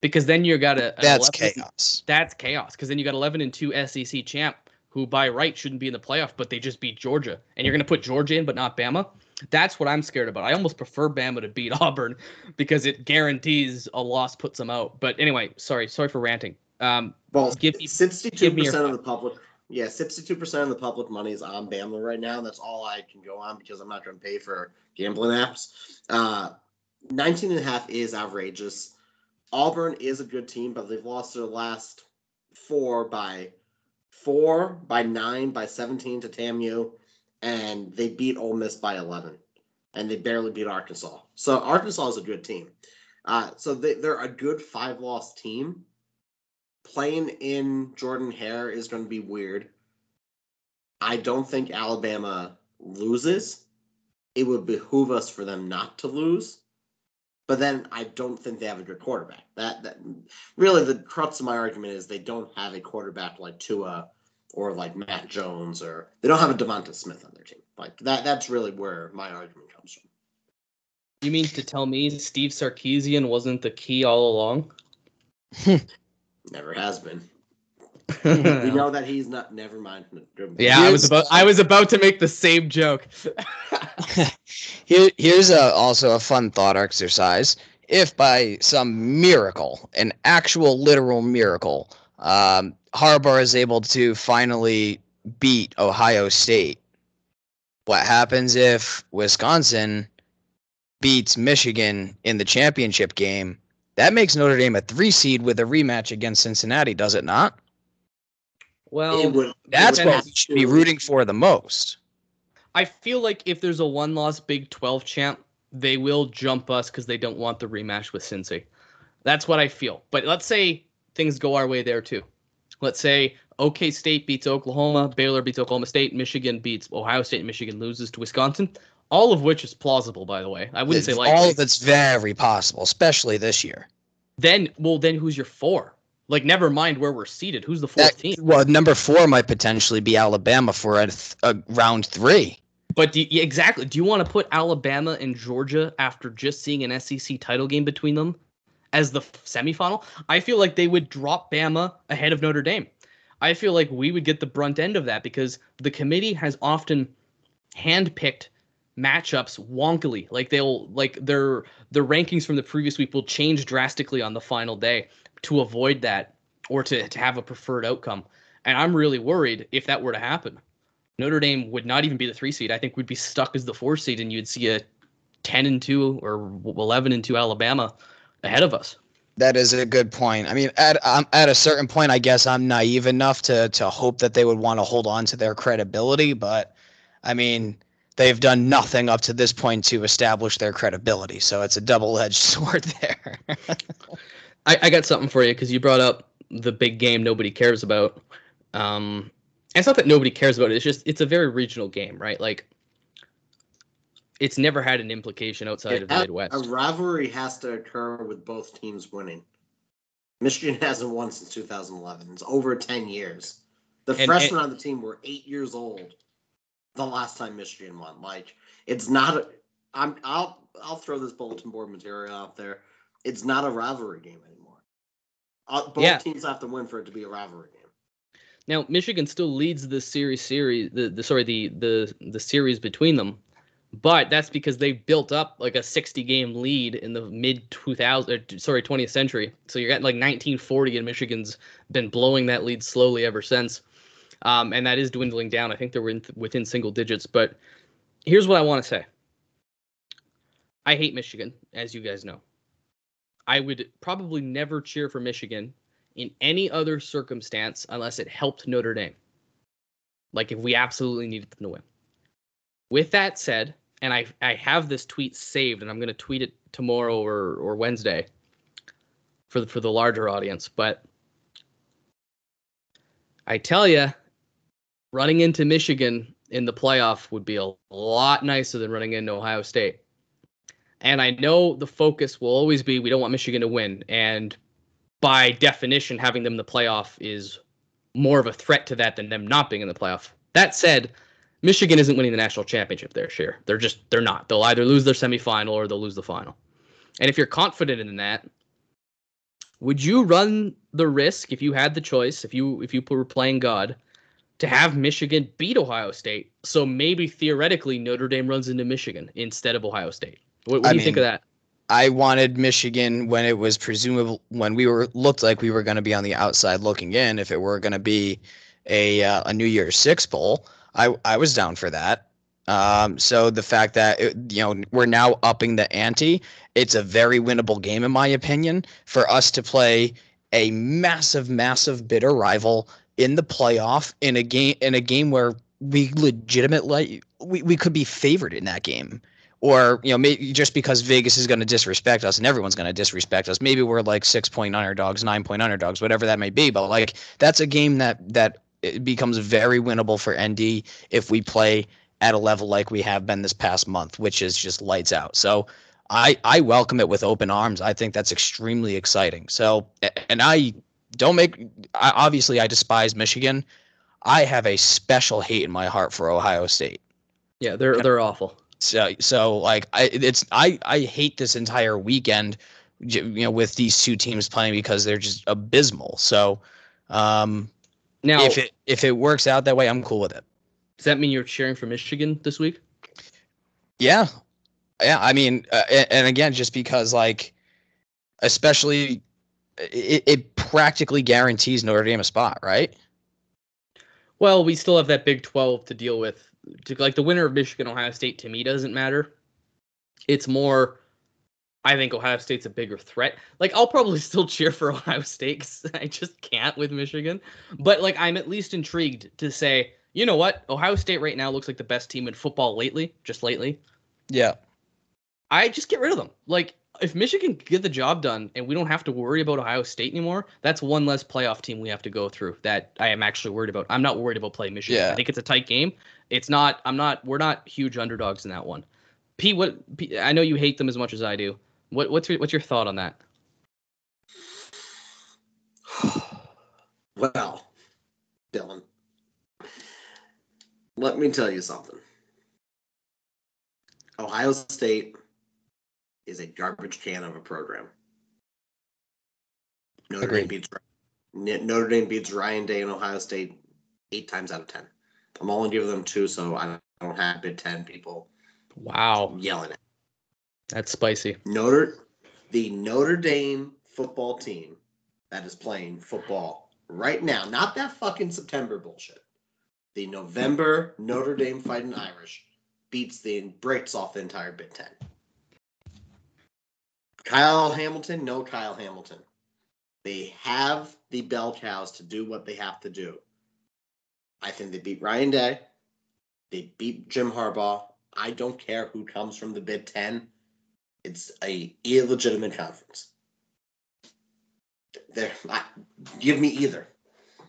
Speaker 4: Because then you got a
Speaker 2: that's 11, chaos.
Speaker 4: That's chaos. Because then you got 11 and two SEC champ who by right shouldn't be in the playoff, but they just beat Georgia, and you're gonna put Georgia in, but not Bama. That's what I'm scared about. I almost prefer Bama to beat Auburn because it guarantees a loss puts them out. But anyway, sorry, sorry for ranting. Um,
Speaker 5: well, give me sixty-two percent of the public. Yeah, sixty-two percent of the public money is on Bama right now. That's all I can go on because I'm not going to pay for gambling apps. Uh, 19 and a half is outrageous. Auburn is a good team, but they've lost their last four by four, by nine, by 17 to TAMU and they beat Ole Miss by 11, and they barely beat Arkansas. So Arkansas is a good team. Uh, so they, they're a good five loss team. Playing in Jordan Hare is going to be weird. I don't think Alabama loses. It would behoove us for them not to lose. But then I don't think they have a good quarterback. That that really the crux of my argument is they don't have a quarterback like Tua or like Mac Jones or they don't have a Devonta Smith on their team. Like that that's really where my argument comes from.
Speaker 4: You mean to tell me Steve Sarkisian wasn't the key all along?
Speaker 5: Never has been. we know that he's not. Never mind.
Speaker 4: Yeah, I was about. I was about to make the same joke.
Speaker 2: Here, here's a, also a fun thought exercise. If by some miracle, an actual literal miracle, um, Harbaugh is able to finally beat Ohio State. What happens if Wisconsin beats Michigan in the championship game? That makes Notre Dame a three seed with a rematch against Cincinnati, does it not?
Speaker 4: Well,
Speaker 2: would, that's what we should be rooting for the most.
Speaker 4: I feel like if there's a one loss Big 12 champ, they will jump us because they don't want the rematch with Cincy. That's what I feel. But let's say things go our way there too. Let's say OK State beats Oklahoma, Baylor beats Oklahoma State, Michigan beats Ohio State, Michigan loses to Wisconsin. All of which is plausible, by the way. I wouldn't it's say likely.
Speaker 2: All of it's very possible, especially this year.
Speaker 4: Then, well, then who's your four? Like, never mind where we're seated. Who's the fourth that, team?
Speaker 2: Well, number four might potentially be Alabama for a, th- a round three.
Speaker 4: But do you, exactly, do you want to put Alabama and Georgia after just seeing an SEC title game between them as the semifinal, I feel like they would drop Bama ahead of Notre Dame. I feel like we would get the brunt end of that because the committee has often handpicked matchups wonkily. Like they'll like their their rankings from the previous week will change drastically on the final day to avoid that or to, to have a preferred outcome. And I'm really worried if that were to happen. Notre Dame would not even be the three seed. I think we'd be stuck as the four seed, and you'd see a ten and two or eleven and two Alabama ahead of us.
Speaker 2: That is a good point. I mean, at um, at a certain point, I guess I'm naive enough to to hope that they would want to hold on to their credibility. But I mean, they've done nothing up to this point to establish their credibility. So it's a double edged sword there.
Speaker 4: I, I got something for you because you brought up the big game nobody cares about. Um, it's not that nobody cares about it. It's just it's a very regional game, right? Like it's never had an implication outside of the Midwest.
Speaker 5: A rivalry has to occur with both teams winning. Michigan hasn't won since 2011. It's over 10 years. The
Speaker 4: And-
Speaker 5: freshmen on the team were eight years old the last time Michigan won. Like, it's not. A, I'm. I'll. I'll throw this bulletin board material out there. It's not a rivalry game anymore. Uh, both
Speaker 4: Yeah.
Speaker 5: teams have to win for it to be a rivalry game.
Speaker 4: Now Michigan still leads the series series the, the sorry the the the series between them, but that's because they built up like a 60 game lead in the mid 2000 sorry 20th century. So you're getting like 1940 and Michigan's been blowing that lead slowly ever since, um, and that is dwindling down. I think they're in, within single digits. But here's what I want to say. I hate Michigan, as you guys know. I would probably never cheer for Michigan in any other circumstance unless it helped Notre Dame. Like if we absolutely needed them to win. With that said, and I I have this tweet saved and I'm to tweet it tomorrow or or Wednesday for the, for the larger audience, but I tell you running into Michigan in the playoff would be a lot nicer than running into Ohio State. And I know the focus will always be we don't want Michigan to win and by definition, having them in the playoff is more of a threat to that than them not being in the playoff. That said, Michigan isn't winning the national championship this year. They're just they're not. They'll either lose their semifinal or they'll lose the final. And if you're confident in that, would you run the risk if you had the choice, if you if you were playing God, to have Michigan beat Ohio State? So maybe theoretically Notre Dame runs into Michigan instead of Ohio State. What, what do you think of that?
Speaker 2: I wanted Michigan when it was presumable when we were looked like we were going to be on the outside looking in. If it were going to be a uh, a New Year's Six bowl, I I was down for that. Um, so the fact that it, you know we're now upping the ante, it's a very winnable game in my opinion for us to play a massive, massive bitter rival in the playoff in a game in a game where we legitimately we, we could be favored in that game or you know maybe just because Vegas is going to disrespect us and everyone's going to disrespect us maybe we're like 6 point underdogs 9 point underdogs whatever that may be but like that's a game that that it becomes very winnable for ND if we play at a level like we have been this past month which is just lights out. So I I welcome it with open arms. I think that's extremely exciting. So and I don't make I, obviously I despise Michigan. I have a special hate in my heart for Ohio State.
Speaker 4: Yeah, they're they're awful.
Speaker 2: so so like I it's I I hate this entire weekend you know with these two teams playing because they're just abysmal. So um
Speaker 4: Now,
Speaker 2: if it if it works out that way I'm cool with it.
Speaker 4: does that mean you're cheering for Michigan this week?
Speaker 2: Yeah. Yeah, I mean uh, a- and again just because like especially it, it practically guarantees Notre Dame a spot, right?
Speaker 4: Well, we still have that Big 12 to deal with. To, like the winner of Michigan Ohio State to me doesn't matter. It's more I think Ohio State's a bigger threat. Like I'll probably still cheer for Ohio State cuz I just can't with Michigan. But like I'm at least intrigued to say, you know what? Ohio State right now looks like the best team in football lately, just lately.
Speaker 2: Yeah.
Speaker 4: I just get rid of them. Like if Michigan get the job done and we don't have to worry about Ohio State anymore, that's one less playoff team we have to go through that I am actually worried about. I'm not worried about playing Michigan.
Speaker 2: Yeah.
Speaker 4: I think it's a tight game. It's not I'm not we're not huge underdogs in that one. P what P, I know you hate them as much as I do. What what's your what's your thought on that?
Speaker 5: Well, Dylan, let me tell you something. Ohio State is a garbage can of a program. Notre Dame
Speaker 2: Agreed.
Speaker 5: beats Notre Dame beats Ryan Day and Ohio State eight times out of ten. I'm only giving them two, so I don't have Big Ten people
Speaker 4: Wow,
Speaker 5: yelling at
Speaker 4: that's spicy.
Speaker 5: Notre the Notre Dame football team that is playing football right now, not that fucking September bullshit. The November Notre Dame fighting Irish beats the breaks off the entire Big Ten. Kyle Hamilton, no Kyle Hamilton. They have the bell cows to do what they have to do. I think they beat Ryan Day. They beat Jim Harbaugh. I don't care who comes from the Big Ten. It's a illegitimate conference. There, I, give me either.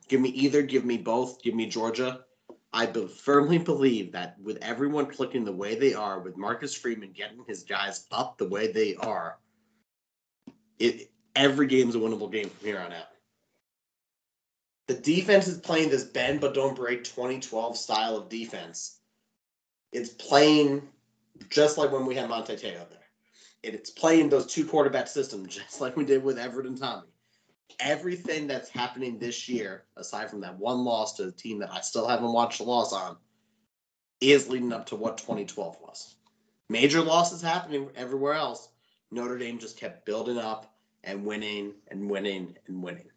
Speaker 5: Give me either. Give me both. Give me Georgia. I be- firmly believe that with everyone clicking the way they are, with Marcus Freeman getting his guys up the way they are, it every game's a winnable game from here on out. The defense is playing this bend but don't break 2012 style of defense. It's playing just like when we had Manti Te'o there. It's playing those two quarterback systems just like we did with Everett and Tommy everything that's happening this year, aside from that one loss to a team that I still haven't watched a loss on, is leading up to what 2012 was. Major losses happening everywhere else. Notre Dame just kept building up and winning and winning and winning.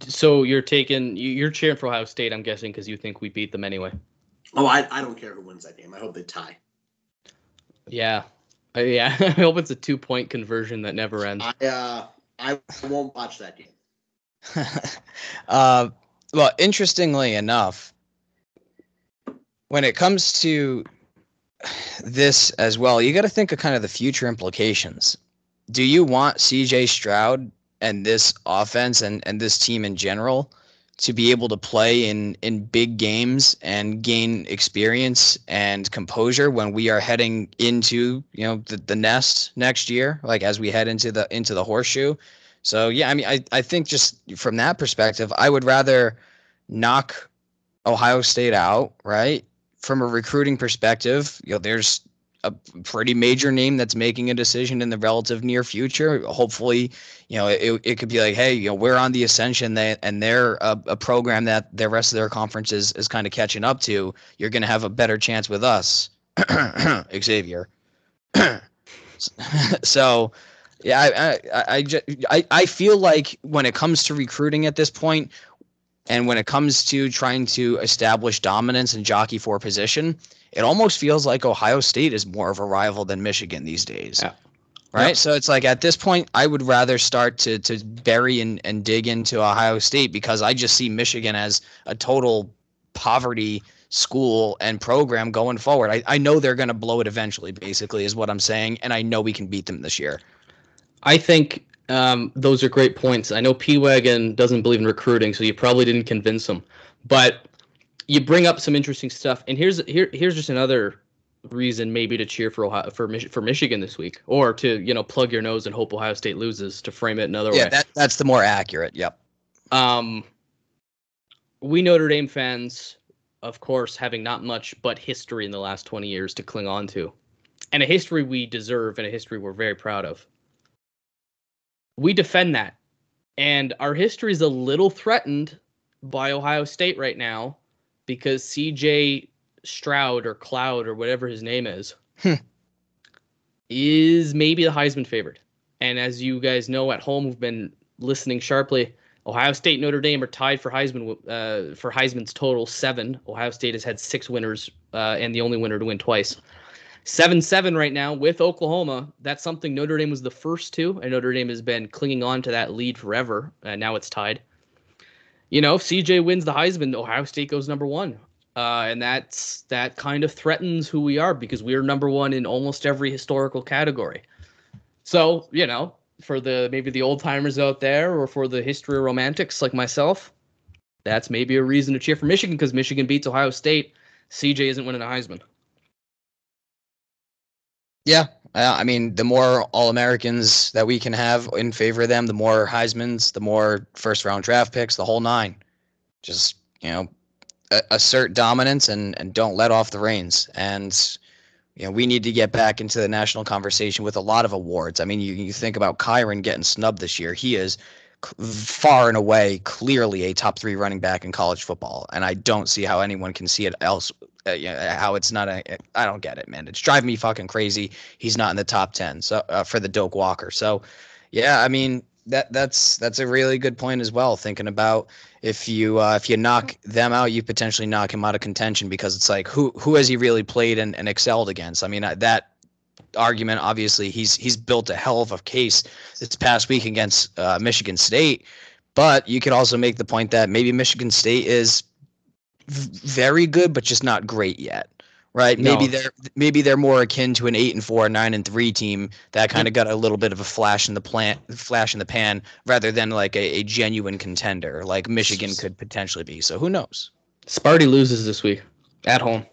Speaker 4: So you're taking you're cheering for Ohio State, I'm guessing, because you think we beat them anyway.
Speaker 5: Oh, I, I don't care who wins that game. I hope they tie.
Speaker 4: Yeah, Uh, yeah. I hope it's a two point conversion that never ends.
Speaker 5: I uh I won't watch that game.
Speaker 2: uh, well, interestingly enough, when it comes to this as well, you got to think of kind of the future implications. Do you want CJ Stroud and this offense and, and this team in general to be able to play in, in big games and gain experience and composure when we are heading into you know the, the nest next year like as we head into the into the horseshoe so yeah, I mean, I, I think just from that perspective, I would rather knock Ohio State out, right? From a recruiting perspective, you know, there's a pretty major name that's making a decision in the relative near future. Hopefully, you know, it, it could be like, hey, you know, we're on the ascension they, and they're a, a program that the rest of their conference is, is kind of catching up to. You're going to have a better chance with us, Xavier. so, yeah, I, I, I, I, I feel like when it comes to recruiting at this point, and when it comes to trying to establish dominance and jockey for position, it almost feels like Ohio State is more of a rival than Michigan these days.
Speaker 4: Yeah.
Speaker 2: Right.
Speaker 4: Yeah.
Speaker 2: So it's like at this point, I would rather start to to bury and, and dig into Ohio State because I just see Michigan as a total poverty school and program going forward. I, I know they're going to blow it eventually, basically, is what I'm saying. And I know we can beat them this year.
Speaker 4: I think um, those are great points. I know P Wagon doesn't believe in recruiting, so you probably didn't convince him. But you bring up some interesting stuff, and here's here here's just another reason maybe to cheer for Ohio, for Mich- for Michigan this week, or to you know plug your nose and hope Ohio State loses. To frame it another
Speaker 2: Yeah,
Speaker 4: way,
Speaker 2: that, that's the more accurate. Yep.
Speaker 4: um, we Notre Dame fans, of course, having not much but history in the last 20 years to cling on to, and a history we deserve and a history we're very proud of. We defend that. And our history is a little threatened by Ohio State right now because CJ Stroud or Cloud or whatever his name is
Speaker 2: Hmm.
Speaker 4: is maybe the Heisman favorite. And as you guys know at home who've been listening sharply, Ohio State, Notre Dame are tied for Heisman uh, for Heisman's total seven. Ohio State has had six winners uh, and the only winner to win twice. Seven seven right now with Oklahoma. That's something Notre Dame was the first to, and Notre Dame has been clinging on to that lead forever. And now it's tied. You know, if CJ wins the Heisman, Ohio State goes number one, uh, and that's that kind of threatens who we are because we are number one in almost every historical category. So you know, for the maybe the old timers out there, or for the history romantics like myself, that's maybe a reason to cheer for Michigan because Michigan beats Ohio State. CJ isn't winning a Heisman.
Speaker 2: Yeah. Uh, I mean, the more All Americans that we can have in favor of them, the more Heisman's, the more first round draft picks, the whole nine. Just, you know, assert dominance and, and don't let off the reins. And, you know, we need to get back into the national conversation with a lot of awards. I mean, you, you think about Kyren getting snubbed this year. He is far and away clearly a top three running back in college football. And I don't see how anyone can see it else. Uh, yeah, how it's not a. I don't get it, man. It's driving me fucking crazy. He's not in the top ten. So uh, for the Doak Walker. So, yeah, I mean that that's that's a really good point as well. Thinking about if you uh, if you knock them out, you potentially knock him out of contention because it's like who who has he really played and, and excelled against? I mean that argument obviously he's he's built a hell of a case this past week against uh, Michigan State, but you could also make the point that maybe Michigan State is very good but just not great yet right? Maybe they're maybe they're more akin to an eight and four, nine and three team that kind of got a little bit of a flash in the plant, flash in the pan, rather than like a, a genuine contender like Michigan could potentially be. So who knows?
Speaker 4: Sparty loses this week at home.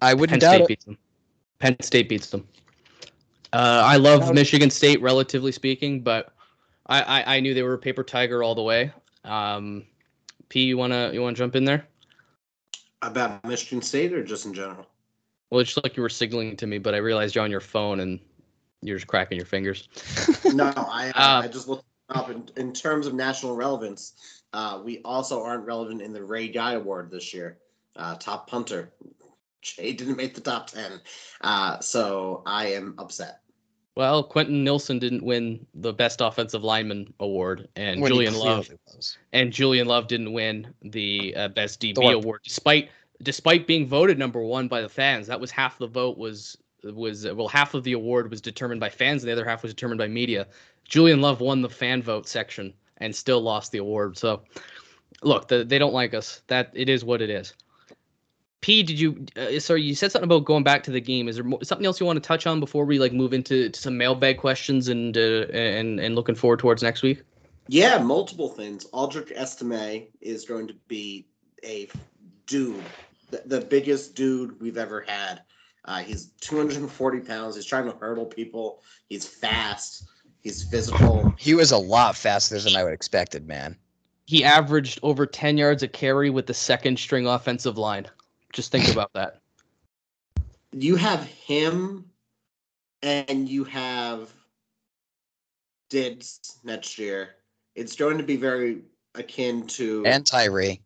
Speaker 2: I wouldn't doubt
Speaker 4: State
Speaker 2: it.
Speaker 4: beats them. Penn State beats them. Uh, I love. Michigan State, relatively speaking, but I, I, I knew they were a paper tiger all the way. Um, P, you wanna you wanna jump in there?
Speaker 5: About Michigan State or just in general?
Speaker 4: Well, it's just like you were signaling to me, but I realized you're on your phone and you're just cracking your fingers.
Speaker 5: no, I uh, I just looked up in, in terms of national relevance. Uh, we also aren't relevant in the Ray Guy Award this year. Uh, top punter, Jay didn't make the top ten, uh, so I am upset.
Speaker 4: Well, Quenton Nelson didn't win the best offensive lineman award, and
Speaker 2: When
Speaker 4: Julian Love
Speaker 2: was.
Speaker 4: and Julian Love didn't win the uh, best DB
Speaker 2: Thorpe.
Speaker 4: award, despite despite being voted number one by the fans. That was half the vote was was well half of the award was determined by fans, and the other half was determined by media. Julian Love won the fan vote section and still lost the award. So, look, the, they don't like us. That it is what it is. P, did you? Uh, sorry, you said something about going back to the game. Is there mo- something else you want to touch on before we like move into to some mailbag questions and uh, and and looking forward towards next week?
Speaker 5: Yeah, multiple things. Audric Estime is going to be a dude, the, the biggest dude we've ever had. Uh, he's 240 pounds. He's trying to hurdle people. He's fast. He's physical.
Speaker 2: He was a lot faster than I would expected, man.
Speaker 4: he averaged over 10 yards a carry with the second string offensive line. Just think about that.
Speaker 5: You have him, and you have Diggs next year. It's going to be very akin to
Speaker 2: And Tyree.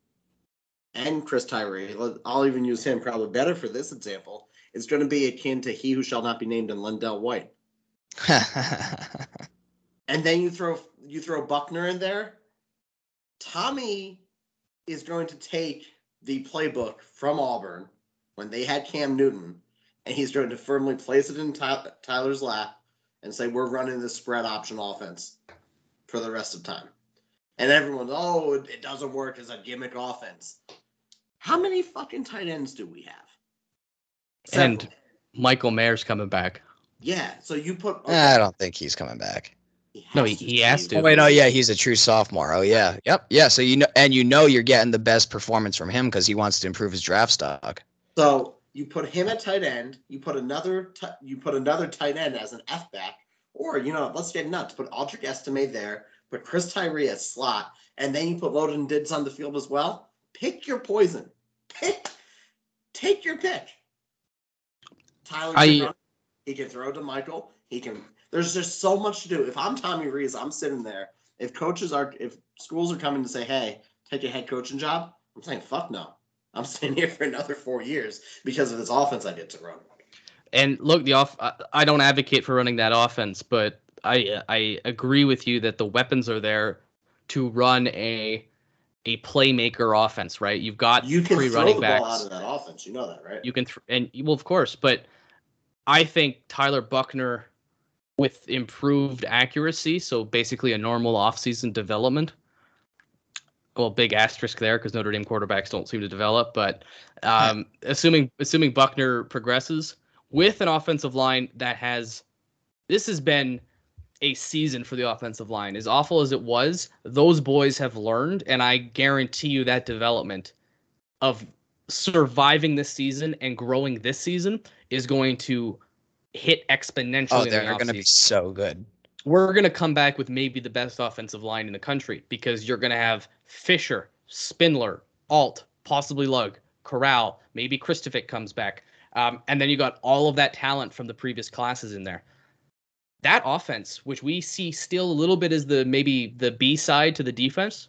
Speaker 5: and Chris Tyree. I'll even use him probably better for this example. It's going to be akin to he who shall not be named in LenDale White. And then you throw you throw Buchner in there. Tommy is going to take the playbook from Auburn when they had Cam Newton, and he's going to firmly place it in Ty- Tyler's lap and say, "We're running this spread option offense for the rest of time." And everyone's, "Oh, it, it doesn't work as a gimmick offense." How many fucking tight ends do we have?
Speaker 4: And- Michael Mayer's coming back.
Speaker 5: yeah, so you put.
Speaker 2: I don't think he's coming back.
Speaker 4: No, he- he has to.
Speaker 2: Oh wait, no, yeah, he's a true sophomore. Oh yeah, yep, yeah. So you know, and you know, you're getting the best performance from him because he wants to improve his draft stock.
Speaker 5: So you put him at tight end. You put another. T- you put another tight end as an F back, or you know, let's get nuts. Put Audric Estime there. Put Chris Tyree at slot, and then you put Logan Diggs on the field as well. Pick your poison. Pick. Take your pick. Tyler.
Speaker 4: I-
Speaker 5: can run. he can throw to Michael. He can. There's just so much to do. If I'm Tommy Rees, I'm sitting there. If coaches are, if schools are coming to say, "Hey, take a head coaching job," I'm saying, "Fuck no." I'm staying here for another four years because of this offense I get to run.
Speaker 4: And look, the off. I, I don't advocate for running that offense, but I I agree with you that the weapons are there to run a a playmaker offense. Right? You've got
Speaker 5: You can
Speaker 4: three
Speaker 5: throw
Speaker 4: running
Speaker 5: the
Speaker 4: backs.
Speaker 5: ball out of that offense. You know that, right?
Speaker 4: you can th- and well of course but i think tyler buchner with improved accuracy so basically a normal offseason development. Well big asterisk there because notre dame quarterbacks don't seem to develop but um, assuming assuming buchner progresses with an offensive line that has this has been a season for the offensive line. As awful as it was those boys have learned and i guarantee you that development of surviving this season and growing this season is going to hit exponentially.
Speaker 2: Oh, they're going to be so good.
Speaker 4: We're going to come back with maybe the best offensive line in the country because you're going to have Fisher, Spindler, Alt, possibly Lugg, Correll, maybe Kristovic comes back. Um, and then you got all of that talent from the previous classes in there. That offense, which we see still a little bit as the maybe the B side to the defense,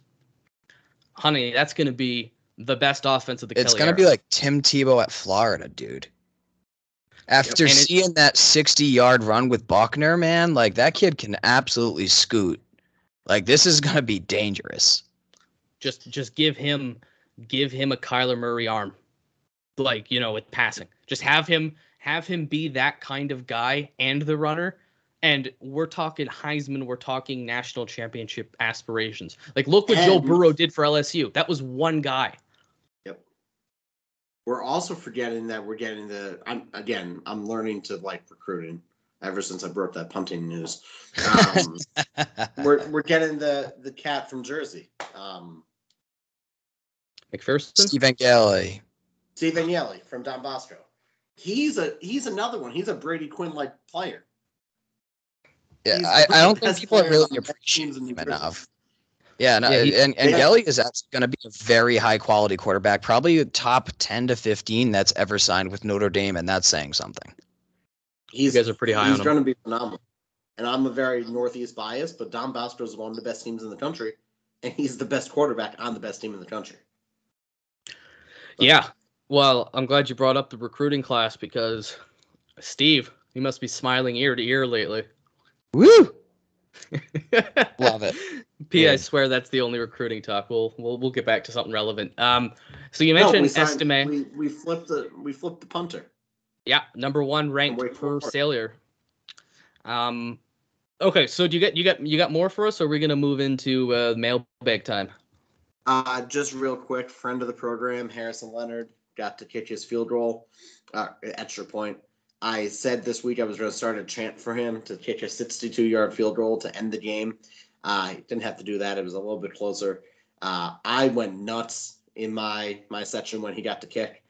Speaker 4: honey, that's going to be the best offense of the
Speaker 2: It's going to be like Tim Tebow at Florida, dude. After
Speaker 4: And it-
Speaker 2: seeing that 60 yard run with Buchner, man, like that kid can absolutely scoot. Like this is going to be dangerous.
Speaker 4: just just give him give him a Kyler Murray arm. Like, you know, with passing. Just have him have him be that kind of guy and the runner. And we're talking Heisman, we're talking national championship aspirations. Like look what Joe Burrow did for LSU. That was one guy.
Speaker 5: Yep. we're also forgetting that we're getting the. I'm again. I'm learning to like recruiting ever since I broke that punting news. Um, we're we're getting the the cat from Jersey, um,
Speaker 4: McPherson.
Speaker 2: Stephen Gelly.
Speaker 5: Stephen Yelly from Don Bosco. He's a he's another one. He's a Brady Quinn like player.
Speaker 2: Yeah, I, I don't think people
Speaker 5: are
Speaker 2: really
Speaker 5: on the best
Speaker 2: appreciate
Speaker 5: teams in New
Speaker 2: him enough. Yeah, no,
Speaker 4: Yeah, he-
Speaker 2: and and
Speaker 5: Yeah.
Speaker 2: Gelly is actually going to be a very high quality quarterback, probably top ten to fifteen that's ever signed with Notre Dame, and that's saying something.
Speaker 5: He's
Speaker 4: You guys are pretty high
Speaker 5: he's
Speaker 4: on him.
Speaker 5: going to be phenomenal. And I'm a very Northeast bias, but Don Bosco is one of the best teams in the country, and he's the best quarterback on the best team in the country.
Speaker 4: Yeah. Well, I'm glad you brought up the recruiting class because Steve, you must be smiling ear to ear lately.
Speaker 2: Woo! Love it.
Speaker 4: P, I
Speaker 2: Yeah.
Speaker 4: swear that's the only recruiting talk. We'll we'll we'll get back to something relevant. Um, so you
Speaker 5: No,
Speaker 4: mentioned
Speaker 5: we signed-
Speaker 4: Estime.
Speaker 5: We, we flipped the we flipped the punter.
Speaker 4: Yeah, number one ranked
Speaker 5: Wake
Speaker 4: per
Speaker 5: Forest.
Speaker 4: Salier. Um, okay, so do you get you got you got more for us, or are we gonna move into uh, mailbag time?
Speaker 5: Uh, just real quick, friend of the program, Harrison Leonard, got to kick his field goal, uh, extra point. I said this week I was going to start a chant for him to kick a 62 yard field goal to end the game. Uh, I didn't have to do that. It was a little bit closer. Uh, I went nuts in my my section when he got to kick,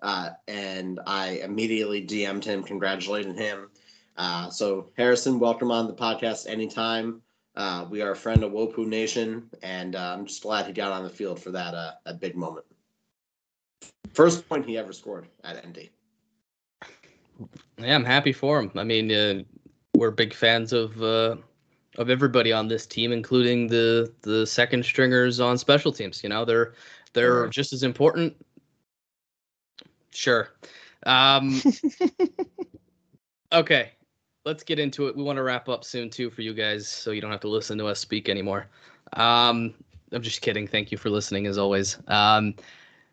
Speaker 5: uh, and I immediately DM'd him, congratulating him. Uh, so Harrison, welcome on the podcast anytime. Uh, we are a friend of Wopu Nation, and uh, I'm just glad he got on the field for that uh, that big moment. First point he ever scored at ND.
Speaker 4: Yeah, I'm happy for him. I mean, uh, we're big fans of uh, of everybody on this team, including the the second stringers on special teams. You know, they're they're
Speaker 5: Sure.
Speaker 4: just as important. Sure. Um, okay, let's get into it. We want to wrap up soon too for you guys, so you don't have to listen to us speak anymore. Um, I'm just kidding. Thank you for listening as always. Um,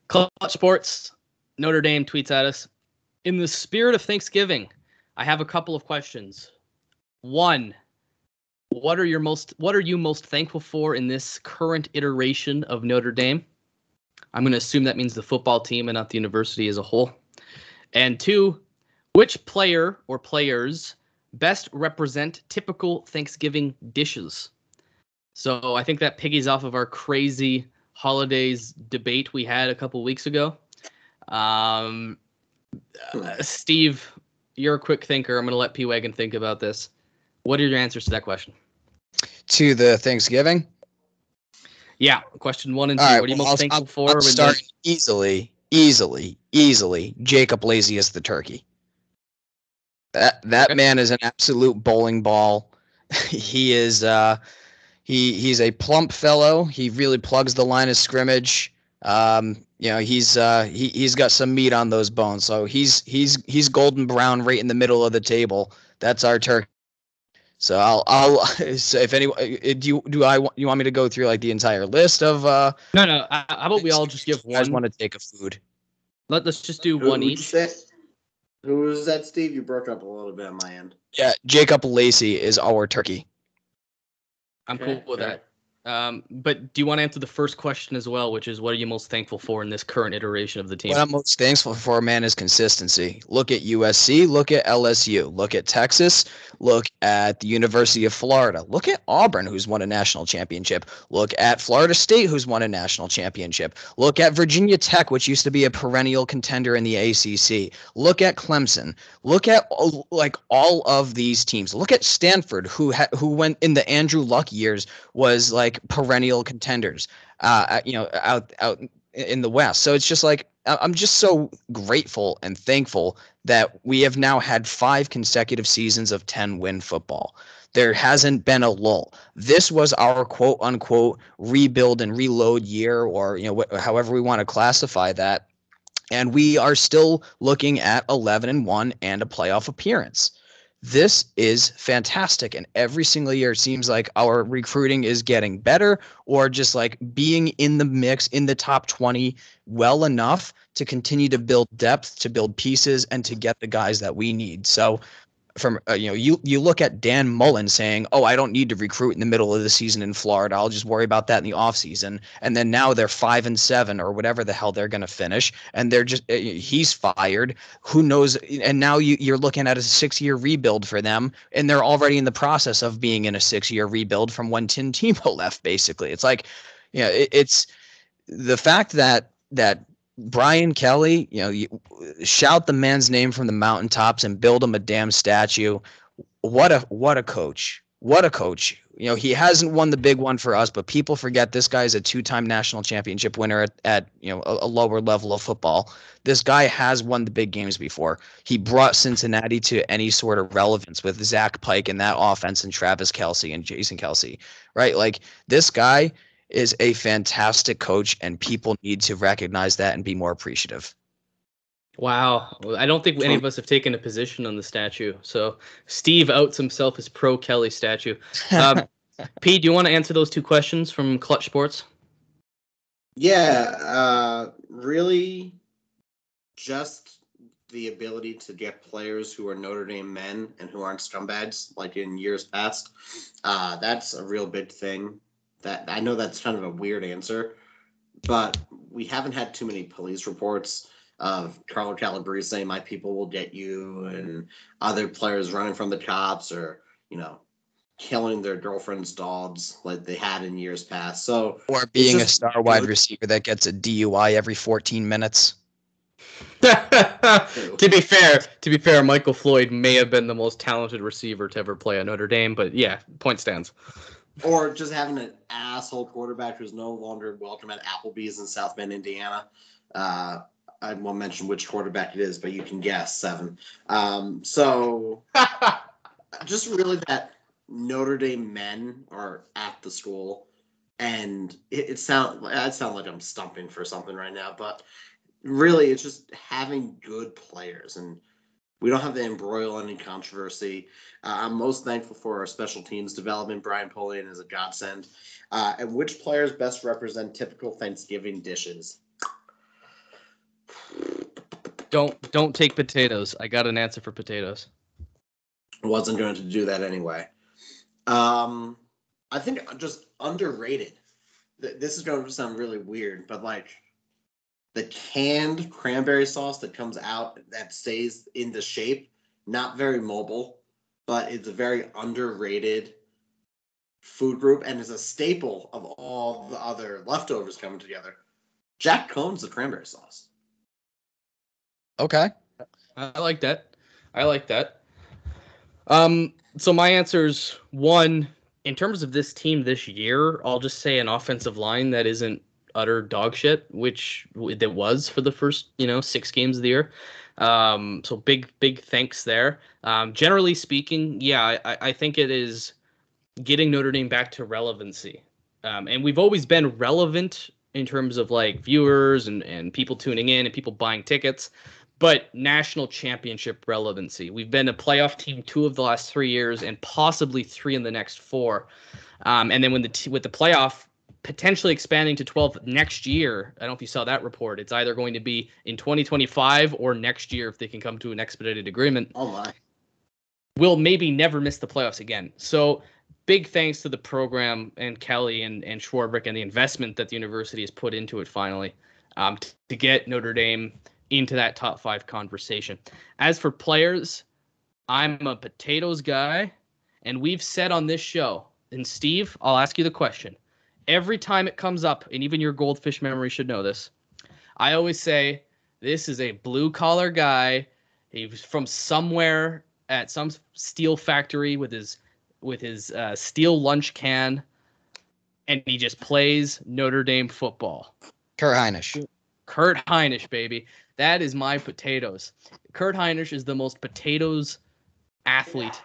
Speaker 4: Clutch Sports, Notre Dame tweets at us. In the spirit of Thanksgiving, I have a couple of questions. One, what are your most what are you most thankful for in this current iteration of Notre Dame? I'm going to assume that means the football team and not the university as a whole. And two, which player or players best represent typical Thanksgiving dishes? So I think that piggies off of our crazy holidays debate we had a couple weeks ago. Um, uh, Steve, you're a quick thinker. I'm going to let P Wagon think about this. What are your answers to that question?
Speaker 2: To the Thanksgiving.
Speaker 4: Yeah, question one and two.
Speaker 2: Right,
Speaker 4: what are you
Speaker 2: well,
Speaker 4: most
Speaker 2: I'll-
Speaker 4: thankful
Speaker 2: I'll-
Speaker 4: for?
Speaker 2: I'll start
Speaker 4: this?
Speaker 2: easily, easily, easily. Jacob Lacey is the turkey. That that
Speaker 4: Okay.
Speaker 2: man is an absolute bowling ball. he is uh he he's a plump fellow. He really plugs the line of scrimmage. Um, you know, he's uh he he's got some meat on those bones. So he's he's he's golden brown right in the middle of the table. That's our turkey. So I'll I'll so if any uh, do you do I want you want me to go through like the entire list of uh
Speaker 4: No, no. uh, How about we all just give
Speaker 2: you guys
Speaker 4: one?
Speaker 2: want to take a food?
Speaker 4: Let, let's just do
Speaker 5: Who-
Speaker 4: one
Speaker 5: who'd
Speaker 4: each.
Speaker 5: say? Who was that, Steve? You broke up a little bit on my end.
Speaker 2: Yeah, Jacob Lacey is our turkey.
Speaker 4: I'm
Speaker 5: Okay,
Speaker 4: cool with that. Um, but do you want to answer the first question as well, which is what are you most thankful for in this current iteration of the team?
Speaker 2: What I'm most thankful for, man, is consistency. Look at USC, look at LSU, look at Texas, look at the University of Florida, look at Auburn, who's won a national championship, look at Florida State, who's won a national championship, look at Virginia Tech, which used to be a perennial contender in the ACC, look at Clemson, look at like all of these teams, look at Stanford, who ha- who went in the Andrew Luck years was like perennial contenders, uh, you know, out out in the West. So it's just like I'm just so grateful and thankful that we have now had five consecutive seasons of 10 win football. There hasn't been a lull. This was our quote unquote rebuild and reload year, or you know, wh- however we want to classify that. And we are still looking at 11 and 1 and a playoff appearance. This is fantastic. And every single year, it seems like our recruiting is getting better or just like being in the mix in the top 20 well enough to continue to build depth, to build pieces, and to get the guys that we need. So from uh, you know you you look at Dan Mullen saying, "Oh, I don't need to recruit in the middle of the season in Florida. I'll just worry about that in the offseason." And then now they're 5 and 7 or whatever the hell they're going to finish and they're just uh, he's fired. Who knows and now you you're looking at a 6-year rebuild for them and they're already in the process of being in a 6-year rebuild from when Tim Tebow left basically. It's like you know, it, it's the fact that that Brian Kelly, you know, you, shout the man's name from the mountaintops and build him a damn statue. What a what a coach. What a coach. You know, he hasn't won the big one for us, but people forget this guy's a two-time national championship winner at, at you know a, a lower level of football. This guy has won the big games before. He brought Cincinnati to any sort of relevance with Zach Pike and that offense and Travis Kelce and Jason Kelce, right? Like this guy is a fantastic coach, and people need to recognize that and be more appreciative.
Speaker 4: Wow. I don't think any of us have taken a position on the statue. So Steve outs himself as pro Kelly statue. Um, Pete, do you want to answer those two questions from Clutch Sports?
Speaker 5: Yeah, uh, really just the ability to get players who are Notre Dame men and who aren't scumbags like in years past. Uh, that's a real big thing. That I know that's kind of a weird answer, but we haven't had too many police reports of Carlo Calabrese saying my people will get you and other players running from the cops or, you know, killing their girlfriend's dogs like they had in years past. So
Speaker 2: or being a star wide receiver that gets a DUI every 14 minutes.
Speaker 4: to be fair, to be fair, Michael Floyd may have been the most talented receiver to ever play at Notre Dame, but yeah, point stands
Speaker 5: or just having an asshole quarterback who's no longer welcome at Applebee's in South Bend, Indiana. Uh, I won't mention which quarterback it is, but you can guess seven. Um, so just really that Notre Dame men are at the school, and it, it sound I sound like I'm stumping for something right now, but really it's just having good players and we don't have to embroil any controversy. Uh, I'm most thankful for our special teams development. Brian Polian is a godsend. Uh, and which players best represent typical Thanksgiving dishes?
Speaker 4: Don't don't take potatoes. I got an answer for potatoes.
Speaker 5: Wasn't going to do that anyway. Um, I think just underrated. This is going to sound really weird, but like the canned cranberry sauce that comes out that stays in the shape, not very mobile, but it's a very underrated food group and is a staple of all the other leftovers coming together. Jack Coan's the cranberry sauce.
Speaker 2: Okay.
Speaker 4: I like that. I like that. Um, so my answer is one, in terms of this team this year, I'll just say an offensive line that isn't utter dog shit, which it was for the first you know six games of the year. Um, so big big thanks there. Um, generally speaking, yeah, I, I think it is getting Notre Dame back to relevancy, um, and we've always been relevant in terms of like viewers and and people tuning in and people buying tickets. But national championship relevancy. We've been a playoff team two of the last three years, and possibly three in the next four. Um, and then when the t- with the playoff potentially expanding to 12 next year. I don't know if you saw that report. It's either going to be in 2025 or next year if they can come to an expedited agreement.
Speaker 5: Oh my.
Speaker 4: We'll maybe never miss the playoffs again. So big thanks to the program and Kelly and, and Swarbrick and the investment that the university has put into it finally um, to get Notre Dame into that top five conversation. As for players, I'm a potatoes guy, and we've said on this show, and Steve, I'll ask you the question every time it comes up, and even your goldfish memory should know this, I always say, this is a blue collar guy. He's from somewhere at some steel factory with his with his uh, steel lunch can, and he just plays Notre Dame football.
Speaker 2: Kurt Hinish.
Speaker 4: Kurt Hinish, baby. That is my potatoes. Kurt Hinish is the most potatoes athlete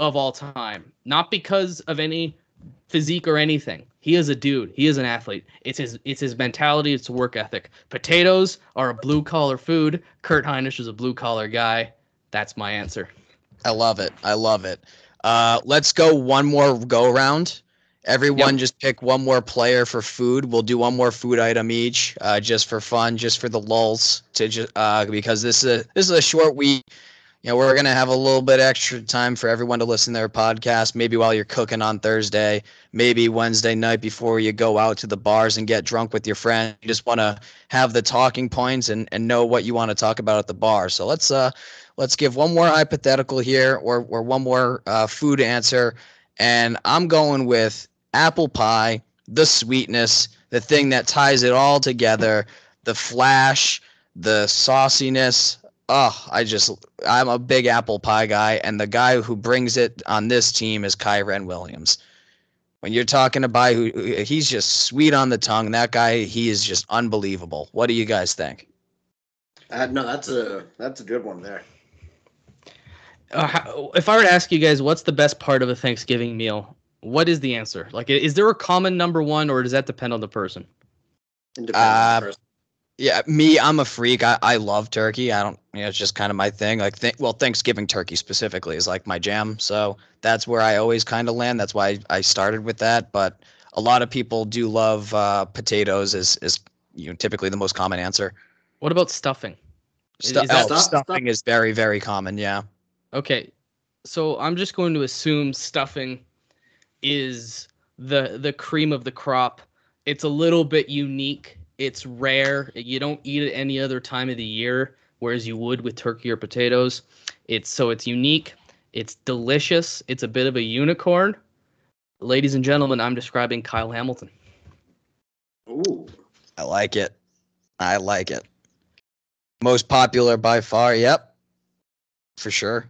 Speaker 4: of all time. Not because of any physique or anything. He is a dude. He is an athlete. It's his it's his mentality, it's work ethic. Potatoes are a blue collar food. Kurt Hinish is a blue collar guy. That's my answer.
Speaker 2: I love it. I love it. Uh, let's go one more go around. Everyone yep. just pick one more player for food. We'll do one more food item each, uh, just for fun, just for the lulls, to just uh, because this is a this is a short week. You know, we're going to have a little bit extra time for everyone to listen to their podcast, maybe while you're cooking on Thursday, maybe Wednesday night before you go out to the bars and get drunk with your friend. You just want to have the talking points and, and know what you want to talk about at the bar. So let's uh let's give one more hypothetical here or or one more uh, food answer and I'm going with apple pie, the sweetness, the thing that ties it all together, the flash, the sauciness, oh, I just I'm a big apple pie guy, and the guy who brings it on this team is Kyren Williams. When you're talking to about who he's just sweet on the tongue. That guy, he is just unbelievable. What do you guys think?
Speaker 5: Uh, no, that's a that's a good one there.
Speaker 4: Uh, if I were to ask you guys, what's the best part of a Thanksgiving meal? What is the answer? Like, is there a common number one, or does that depend on the person?
Speaker 5: It depends on
Speaker 2: Uh,
Speaker 5: the person.
Speaker 2: Yeah, me, I'm a freak. I, I love turkey. I don't, you know, it's just kind of my thing. Like, th- well, Thanksgiving turkey specifically is like my jam. So that's where I always kind of land. That's why I started with that. But a lot of people do love uh, potatoes. Is is you know typically the most common answer.
Speaker 4: What about stuffing?
Speaker 2: Stu-
Speaker 4: is
Speaker 2: oh,
Speaker 5: stuff-
Speaker 2: stuffing is very very common. Yeah.
Speaker 4: Okay, so I'm just going to assume stuffing is the the cream of the crop. It's a little bit unique. It's rare. You don't eat it any other time of the year, whereas you would with turkey or potatoes. It's so it's unique. It's delicious. It's a bit of a unicorn. Ladies and gentlemen, I'm describing Kyle Hamilton.
Speaker 5: Ooh,
Speaker 2: I like it. I like it. Most popular by far. Yep. For sure.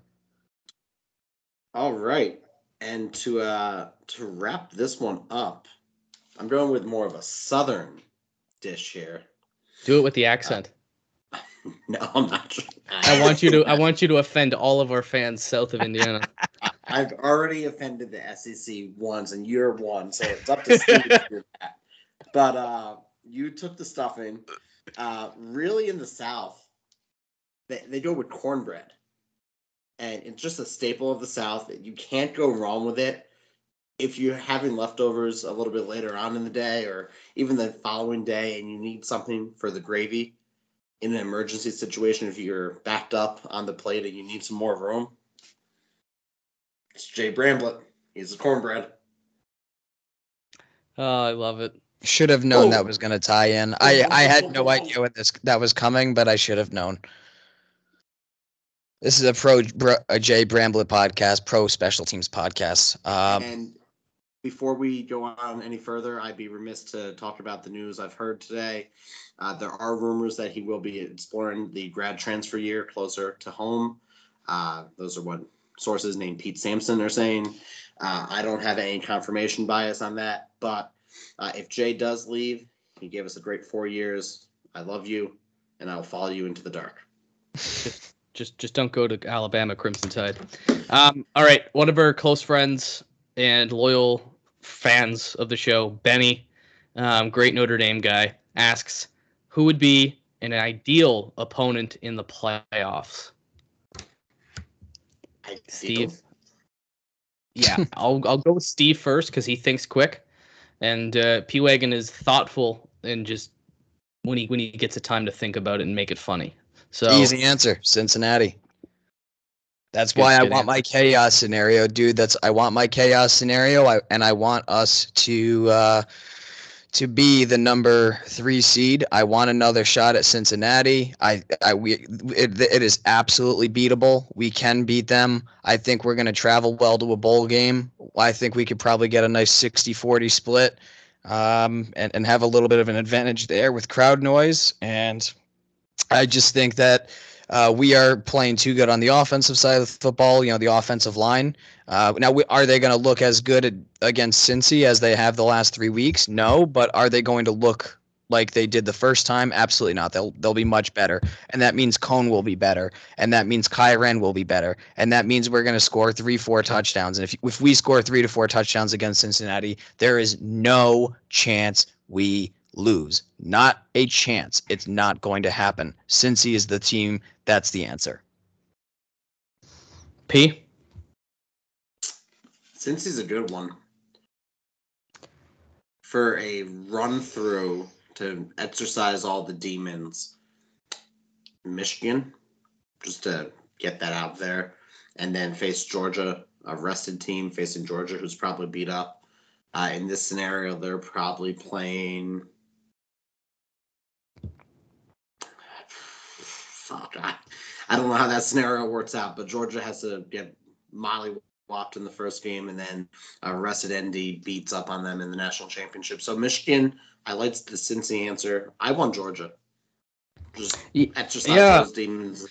Speaker 5: all right. And to uh to wrap this one up, I'm going with more of a southern dish here.
Speaker 4: Do it with the accent.
Speaker 5: No, I'm not.
Speaker 4: I want you to I want you to offend all of our fans south of Indiana.
Speaker 5: I've already offended the SEC once, and you're one, so it's up to Steve to do that. But uh, you took the stuffing. Uh, really, in the South, they, they go with cornbread, and it's just a staple of the South. You can't go wrong with it. If you're having leftovers a little bit later on in the day, or even the following day, and you need something for the gravy in an emergency situation, if you're backed up on the plate and you need some more room, it's Jay Bramblett. He's a cornbread.
Speaker 4: Oh, I love it.
Speaker 2: Should have known
Speaker 5: Oh.
Speaker 2: that was going to tie in. I I had no idea when this that was coming, but I should have known. This is a pro a Jay Bramblett podcast, pro special teams podcast. Um,
Speaker 5: and before we go on any further, I'd be remiss to talk about the news I've heard today. Uh, there are rumors that he will be exploring the grad transfer year closer to home. Uh, those are what sources named Pete Sampson are saying. Uh, I don't have any confirmation bias on that, but uh, if Jay does leave, he gave us a great four years. I love you, and I'll follow you into the dark.
Speaker 4: Just just don't go to Alabama Crimson Tide. Um, all right, one of our close friends and loyal fans of the show, Benny, um, great Notre Dame guy, asks who would be an ideal opponent in the playoffs. Steve? Yeah, I'll I'll go with Steve first because he thinks quick, and uh, P wagon is thoughtful and just when he when he gets a time to think about it and make it funny. So
Speaker 2: Easy answer, Cincinnati. That's why I want my chaos scenario, dude. That's I want my chaos scenario, I, and I want us to uh, to be the number three seed. I want another shot at Cincinnati. I, I we it, it is absolutely beatable. We can beat them. I think we're going to travel well to a bowl game. I think we could probably get a nice 60-40 split, um, and and have a little bit of an advantage there with crowd noise and. I just think that uh, we are playing too good on the offensive side of the football. You know, the offensive line. Uh, now, we, are they going to look as good at, against Cincy as they have the last three weeks? No, but are they going to look like they did the first time? Absolutely not. They'll they'll be much better, and that means Coan will be better, and that means Kyren will be better, and that means we're going to score three, four touchdowns. And if if we score three to four touchdowns against Cincinnati, there is no chance we lose. Not a chance. It's not going to happen. Cincy is the team. That's the answer.
Speaker 4: P.
Speaker 5: Cincy's a good one for a run through to exercise all the demons, Michigan, just to get that out there, and then face Georgia, a rested team facing Georgia, who's probably beat up. Uh, in this scenario, they're probably playing. Fuck, I, I don't know how that scenario works out, but Georgia has to get Molly whopped in the first game, and then uh, rested ND beats up on them in the national championship. So Michigan, I liked the Cincy answer. I want Georgia. Just exercise
Speaker 4: yeah.
Speaker 5: those demons.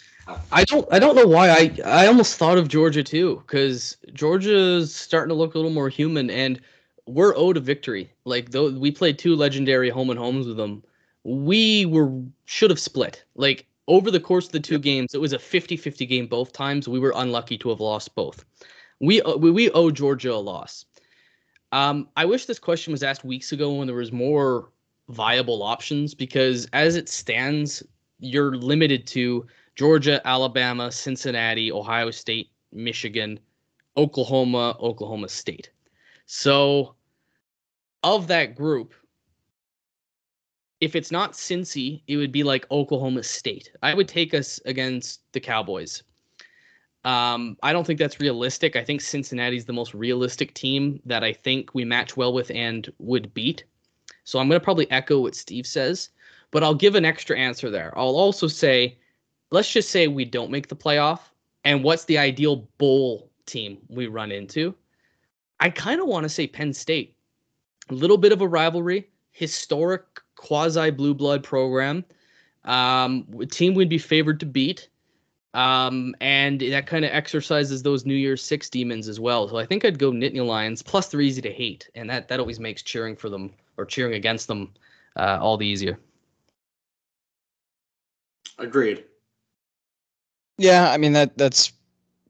Speaker 4: I don't I don't know why I I almost thought of Georgia too cuz Georgia's starting to look a little more human and we're owed a victory. Like though we played two legendary home and homes with them. We were should have split. Like over the course of the two games it was a 50-50 game both times. We were unlucky to have lost both. We uh, we, we owe Georgia a loss. Um I wish this question was asked weeks ago when there was more viable options because as it stands you're limited to Georgia, Alabama, Cincinnati, Ohio State, Michigan, Oklahoma, Oklahoma State. So, of that group, if it's not Cincy, it would be like Oklahoma State. I would take us against the Cowboys. Um, I don't think that's realistic. I think Cincinnati's the most realistic team that I think we match well with and would beat. So I'm going to probably echo what Steve says, but I'll give an extra answer there. I'll also say let's just say we don't make the playoff and what's the ideal bowl team we run into i kind of want to say penn state a little bit of a rivalry historic quasi blue blood program. Um, a team we'd be favored to beat. Um, and that kind of exercises those new year's six demons as well. So i think i'd go nittany lions plus they're easy to hate. And that, that always makes cheering for them or cheering against them uh, all the easier.
Speaker 5: Agreed.
Speaker 2: Yeah, I mean that that's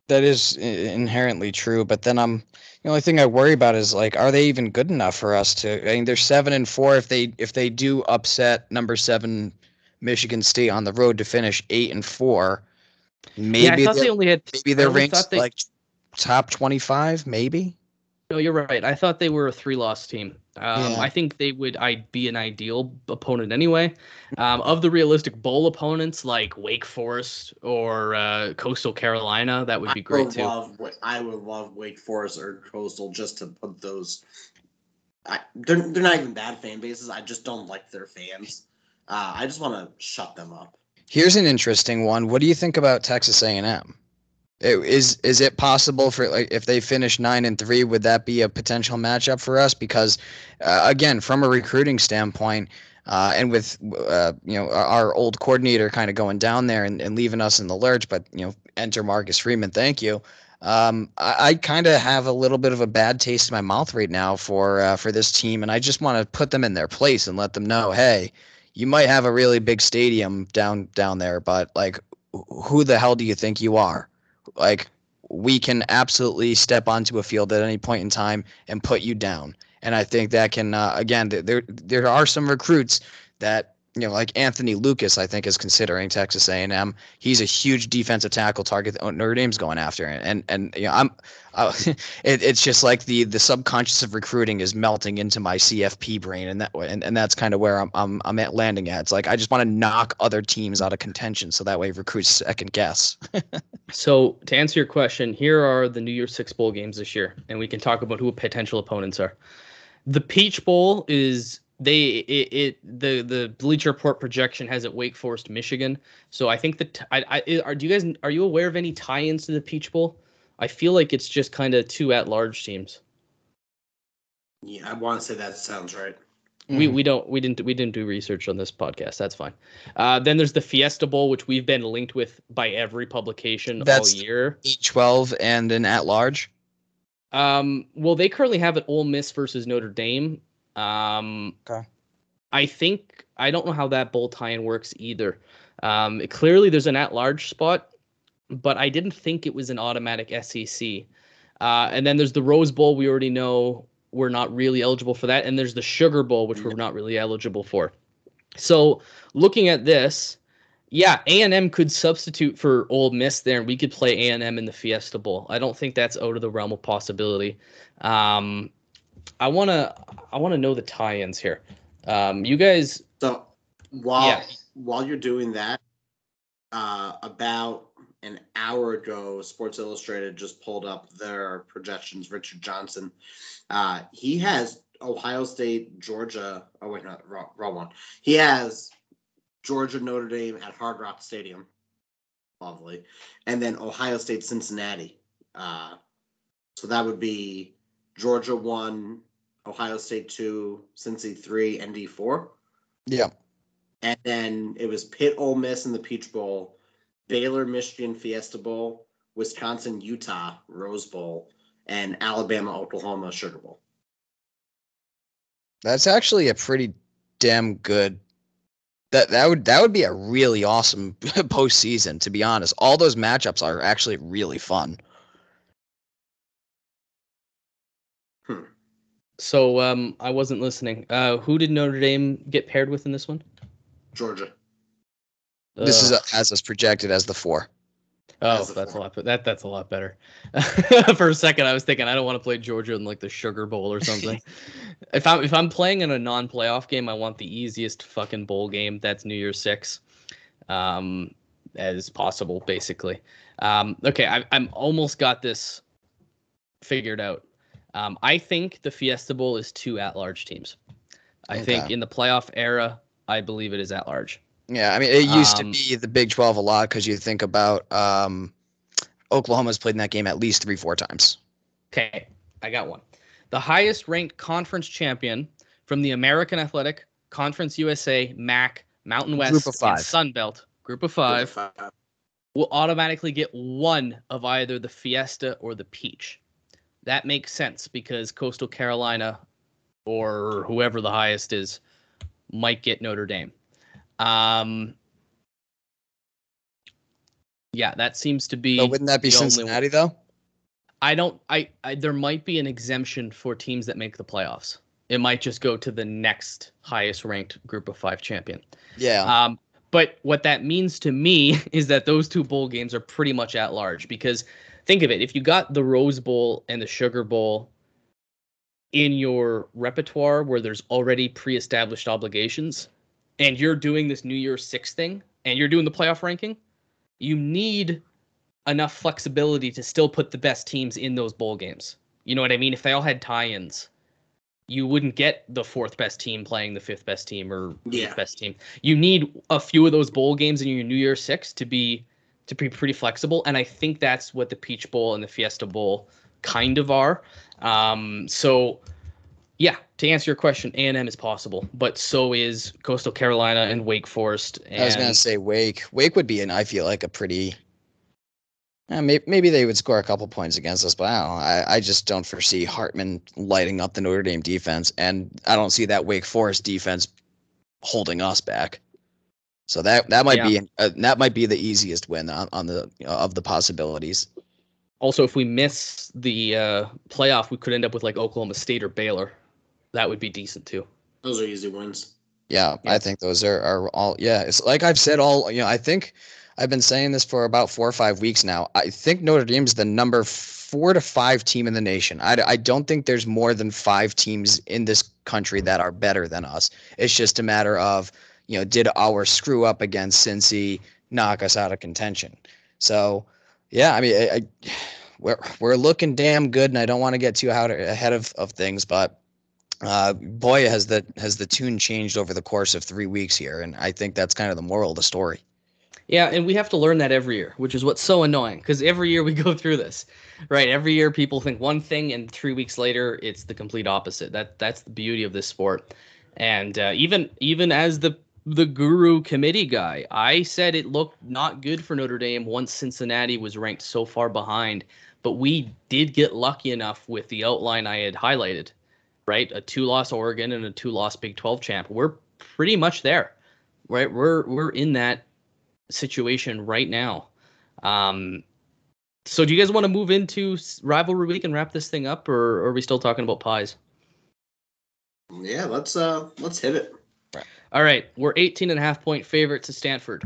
Speaker 2: that is inherently true. But then I'm the only thing I worry about is like, are they even good enough for us to? I mean, they're seven and four. If they if they do upset number seven Michigan State on the road to finish eight and four, maybe
Speaker 4: yeah i thought they only had
Speaker 2: maybe they're ranked
Speaker 4: they-
Speaker 2: like top twenty five. Maybe.
Speaker 4: No, you're right. I thought they were a three-loss team. Um,
Speaker 2: Yeah.
Speaker 4: I think they would. I'd be an ideal opponent anyway. Um, of the realistic bowl opponents, like Wake Forest or uh, Coastal Carolina, that would be
Speaker 5: I
Speaker 4: great
Speaker 5: would
Speaker 4: too.
Speaker 5: love. Wa- I would love Wake Forest or Coastal just to put those. I, they're they're not even bad fan bases. I just don't like their fans. Uh, I just want to shut them up.
Speaker 2: Here's an interesting one. What do you think about Texas A&M? It- Is is it possible for like if they finish nine and three, would that be a potential matchup for us? Because uh, again, from a recruiting standpoint, uh, and with uh, you know our, old coordinator kind of going down there and, and leaving us in the lurch, but you know enter Marcus Freeman, thank you. Um, I, I kind of have a little bit of a bad taste in my mouth right now for uh, for this team, and I just want to put them in their place and let them know, hey, you might have a really big stadium down down there, but like, who the hell do you think you are? Like, we can absolutely step onto a field at any point in time and put you down. And I think that can uh, again, th- there there are some recruits that you know, like Anthony Lucas, I think is considering Texas A&M. He's a huge defensive tackle target that Notre Dame's going after, and and, you know, I'm, uh, it, it's just like the the subconscious of recruiting is melting into my CFP brain, and that and, and that's kind of where I'm I'm I'm at landing at. It's like I just want to knock other teams out of contention, so that way recruits second guess.
Speaker 4: So to answer your question, here are the New Year's Six bowl games this year, and we can talk about who potential opponents are. The Peach Bowl is they it, it the the Bleacher Report projection has it Wake Forest, Michigan. So I think that I, I are do you guys are you aware of any tie-ins to the Peach Bowl? I feel like it's just kind of two at-large teams.
Speaker 5: Yeah, I want to say that sounds right.
Speaker 4: We we don't we didn't we didn't do research on this podcast. That's fine. Uh, then there's the Fiesta Bowl, which we've been linked with by every publication
Speaker 2: That's-
Speaker 4: all year.
Speaker 2: E12 and an at large.
Speaker 4: Um, well, they currently have it Ole Miss versus Notre Dame. Um,
Speaker 2: Okay.
Speaker 4: I think I don't know how that bowl tie-in works either. Um, clearly there's an at-large spot, but I didn't think it was an automatic SEC. Uh, and then there's the Rose Bowl. We already know we're not really eligible for that, and there's the Sugar Bowl, which we're not really eligible for. So looking at this, yeah, A and M could substitute for Ole Miss there, and we could play A and M in the Fiesta Bowl. I don't think that's out of the realm of possibility. Um, I wanna I wanna know the tie-ins here. Um, you guys,
Speaker 5: So while
Speaker 4: Yeah.
Speaker 5: while you're doing that, uh, about an hour ago, Sports Illustrated just pulled up their projections. Richard Johnson, uh, he has Ohio State, Georgia. Oh wait, not wrong, wrong one. He has Georgia, Notre Dame at Hard Rock Stadium. Lovely, and then Ohio State, Cincinnati. Uh, so that would be Georgia one, Ohio State two, Cincy three, ND four.
Speaker 2: Yeah.
Speaker 5: And then it was Pitt, Ole Miss in the Peach Bowl, Baylor, Michigan Fiesta Bowl, Wisconsin, Utah Rose Bowl, and Alabama, Oklahoma Sugar Bowl.
Speaker 2: That's actually a pretty damn good. That that would that would be a really awesome postseason. To be honest, all those matchups are actually really fun.
Speaker 4: So um, I wasn't listening. Uh, who did Notre Dame get paired with in this one?
Speaker 5: Georgia.
Speaker 2: This is a, as is projected as the four.
Speaker 4: oh,
Speaker 5: as a
Speaker 4: that's a
Speaker 5: four.
Speaker 4: lot. That that's a lot better. For a second, I was thinking I don't want to play Georgia in like the Sugar Bowl or something. if I'm if I'm playing in a non-playoff game, I want the easiest fucking bowl game. That's New Year's Six, um, as possible, basically. Um, okay, I, I'm almost got this figured out. Um, I think the Fiesta Bowl is two at-large teams. I think in the playoff era, I believe it is at-large.
Speaker 2: Yeah, I mean it used
Speaker 4: Um,
Speaker 2: to be the Big Twelve a lot because you think about um, Oklahoma's played in that game at least three four times.
Speaker 4: Okay, I got one. The highest ranked conference champion from the American Athletic Conference USA, MAC, Mountain West,
Speaker 2: Group of
Speaker 4: and
Speaker 2: five.
Speaker 4: Sun Belt, Group of Five, will automatically get one of either the Fiesta or the Peach. That makes sense because Coastal Carolina or whoever the highest is might get Notre Dame. Um, yeah, that seems to be.
Speaker 2: But wouldn't that be
Speaker 4: the only one.
Speaker 2: Cincinnati though?
Speaker 4: I don't. I, I there might be an exemption for teams that make the playoffs. It might just go to the next highest ranked group of five champion.
Speaker 2: Yeah.
Speaker 4: Um, but what that means to me is that those two bowl games are pretty much at large because think of it: if you got the Rose Bowl and the Sugar Bowl in your repertoire where there's already pre-established obligations, and you're doing this New Year's Six thing, and you're doing the playoff ranking, you need enough flexibility to still put the best teams in those bowl games. You know what I mean? If they all had tie-ins, you wouldn't get the fourth best team playing the fifth best team or eighth
Speaker 5: Yeah.
Speaker 4: best team. You need a few of those bowl games in your New Year's Six to be to be pretty flexible, and I think that's what the Peach Bowl and the Fiesta Bowl kind of are. Um, so, yeah, to answer your question, A and M is possible, but so is Coastal Carolina and Wake Forest. And
Speaker 2: I was gonna say Wake. Wake would be, an I feel like a pretty. Uh, maybe, maybe they would score a couple points against us, but I don't know. I, I just don't foresee Hartman lighting up the Notre Dame defense, and I don't see that Wake Forest defense holding us back. So that that might
Speaker 4: Yeah.
Speaker 2: be uh, that might be the easiest win on, on the of the possibilities.
Speaker 4: Also, if we miss the uh, playoff, we could end up with like Oklahoma State or Baylor. That would be decent too.
Speaker 5: Those are easy wins.
Speaker 2: Yeah,
Speaker 4: Yeah.
Speaker 2: I think those are, are all yeah. It's like I've said all you know, I think I've been saying this for about four or five weeks now. I think Notre Dame is the number four to five team in the nation. I, I don't think there's more than five teams in this country that are better than us. It's just a matter of, you know, did our screw up against Cincy knock us out of contention? So, yeah, I mean, I, I, we're we're looking damn good, and I don't want to get too out ahead of, of things, but uh, boy, has the has the tune changed over the course of three weeks here, and I think that's kind of the moral of the story.
Speaker 4: Yeah, and we have to learn that every year, which is what's so annoying because every year we go through this, right? Every year people think one thing, and three weeks later it's the complete opposite. That that's the beauty of this sport. And uh, even even as the the guru committee guy, I said it looked not good for Notre Dame once Cincinnati was ranked so far behind. But we did get lucky enough with the outline I had highlighted, right? A two-loss Oregon and a two-loss Big 12 champ. We're pretty much there, right? We're we're in that situation right now. Um, so do you guys want to move into rivalry week and wrap this thing up, or, or are we still talking about pies?
Speaker 5: Yeah, let's uh let's hit it.
Speaker 4: All right, we're 18 and a half point favorite to Stanford.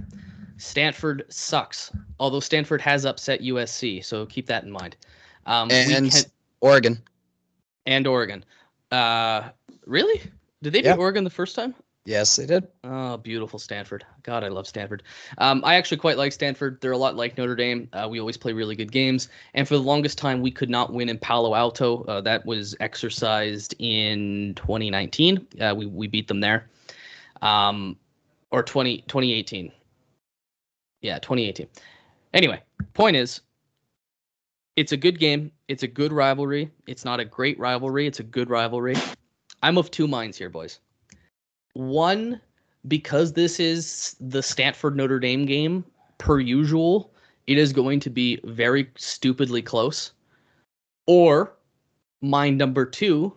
Speaker 4: Stanford sucks, although Stanford has upset USC, so keep that in mind. Um,
Speaker 2: And
Speaker 4: can-
Speaker 2: Oregon,
Speaker 4: and Oregon. Uh, really? Did they beat Oregon the first time?
Speaker 2: Yes, they did.
Speaker 4: Oh, beautiful Stanford. God, I love Stanford. Um, I actually quite like Stanford. They're a lot like Notre Dame. Uh, we always play really good games. And for the longest time, we could not win in Palo Alto. Uh, that was exercised in 2019. Uh, we, we beat them there. Um, or 20, 2018. Yeah, 2018. Anyway, point is, it's a good game. It's a good rivalry. It's not a great rivalry. It's a good rivalry. I'm of two minds here, boys. One, because this is the Stanford Notre Dame game, per usual, it is going to be very stupidly close. Or, mind number two,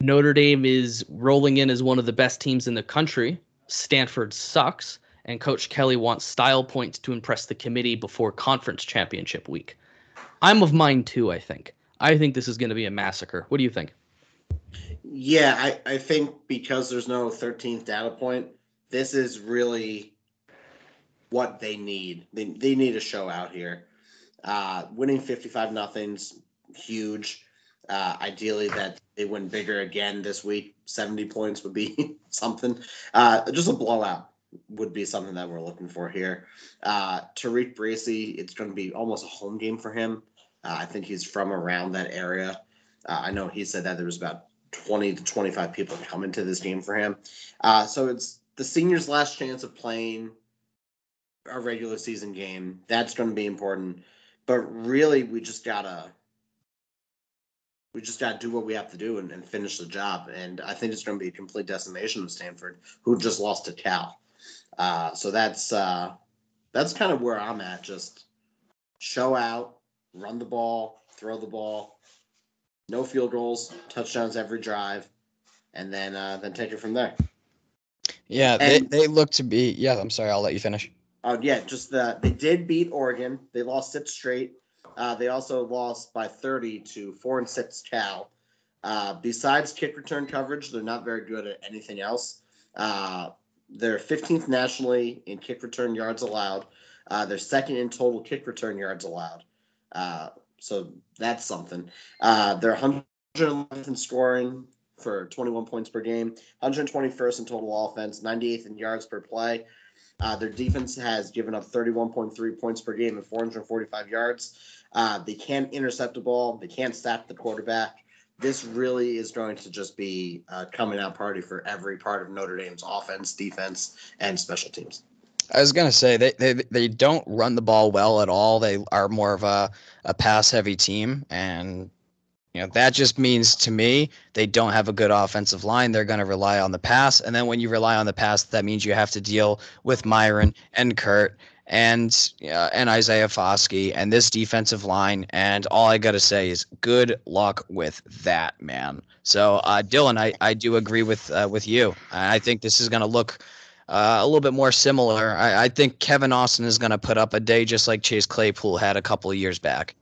Speaker 4: Notre Dame is rolling in as one of the best teams in the country. Stanford sucks, and Coach Kelly wants style points to impress the committee before conference championship week. I'm of mind too, I think. I think this is going to be a massacre. What do you think?
Speaker 5: Yeah, I, I think because there's no 13th data point, this is really what they need. They, they need a show out here. Uh, winning 55 nothing's huge. Uh, ideally, that they win bigger again this week. 70 points would be something. Uh, just a blowout would be something that we're looking for here. Uh, Tariq Bracy, it's going to be almost a home game for him. Uh, I think he's from around that area. Uh, I know he said that there was about 20 to 25 people coming to this game for him. Uh, so it's the senior's last chance of playing a regular season game. That's going to be important. But really, we just gotta we just gotta do what we have to do and, and finish the job. And I think it's going to be a complete decimation of Stanford, who just lost to Cal. Uh, so that's uh, that's kind of where I'm at. Just show out, run the ball, throw the ball, no field goals, touchdowns every drive, and then uh, then take it from there.
Speaker 2: Yeah, they, they look to be. Yeah, I'm sorry. I'll let you finish.
Speaker 5: Oh yeah, just the they did beat Oregon. They lost six straight. Uh, they also lost by 30 to four and six Cal. Uh, besides kick return coverage, they're not very good at anything else. Uh, they're 15th nationally in kick return yards allowed. Uh, they're second in total kick return yards allowed. Uh, so that's something. They're 111th in scoring for 21 points per game, 121st in total offense, 98th in yards per play. Uh, their defense has given up 31.3 points per game and 445 yards. Uh, they can't intercept the ball. They can't sack the quarterback. This really is going to just be a coming out party for every part of Notre Dame's offense, defense, and special teams.
Speaker 2: I was gonna say they, they they don't run the ball well at all. They are more of a, a pass heavy team, and you know that just means to me they don't have a good offensive line. They're gonna rely on the pass, and then when you rely on the pass, that means you have to deal with Myron and Kurt and uh, and Isaiah Foskey and this defensive line. And all I gotta say is good luck with that, man. So uh, Dylan, I, I do agree with uh, with you. I think this is gonna look uh, a little bit more similar. I, I think Kevin Austin is going to put up a day just like Chase Claypool had a couple of years back.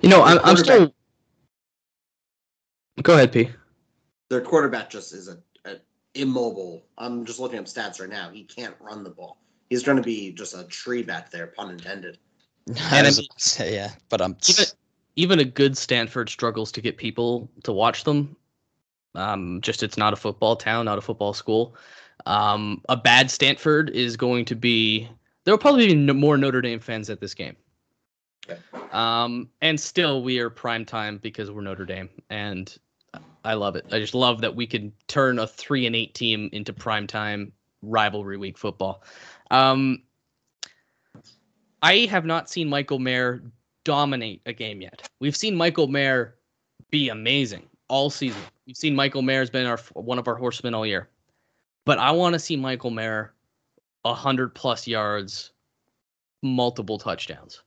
Speaker 4: You know, I'm, I'm still. Go ahead, P.
Speaker 5: Their quarterback just is a, a immobile. I'm just looking up stats right now. He can't run the ball. He's going to be just a tree back there, pun intended.
Speaker 2: And I mean, yeah, but I'm
Speaker 4: even, even a good Stanford struggles to get people to watch them. Um, just it's not a football town, not a football school. Um, a bad Stanford is going to be there will probably be no, more Notre Dame fans at this game.
Speaker 5: Okay.
Speaker 4: Um, and still, we are prime time because we're Notre Dame, and I love it. I just love that we can turn a three and eight team into prime time rivalry week football. Um, I have not seen Michael Mayer dominate a game yet. We've seen Michael Mayer be amazing all season. We've seen Michael Mayer has been our one of our horsemen all year. But I want to see Michael Mayer 100 plus yards, multiple touchdowns.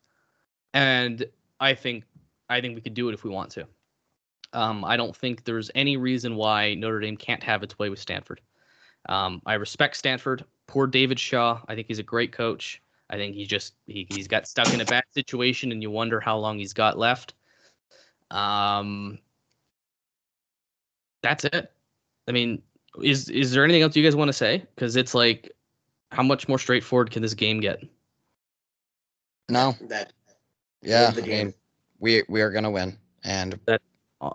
Speaker 4: And I think I think we could do it if we want to. Um, I don't think there's any reason why Notre Dame can't have its way with Stanford. Um, I respect Stanford. Poor David Shaw. I think he's a great coach. I think he just he, he's got stuck in a bad situation, and you wonder how long he's got left. Um, that's it. I mean, is is there anything else you guys want to say? Because it's like, how much more straightforward can this game get?
Speaker 2: No.
Speaker 5: That
Speaker 2: Yeah,
Speaker 5: the
Speaker 2: I
Speaker 5: game.
Speaker 2: mean, we we are gonna win, and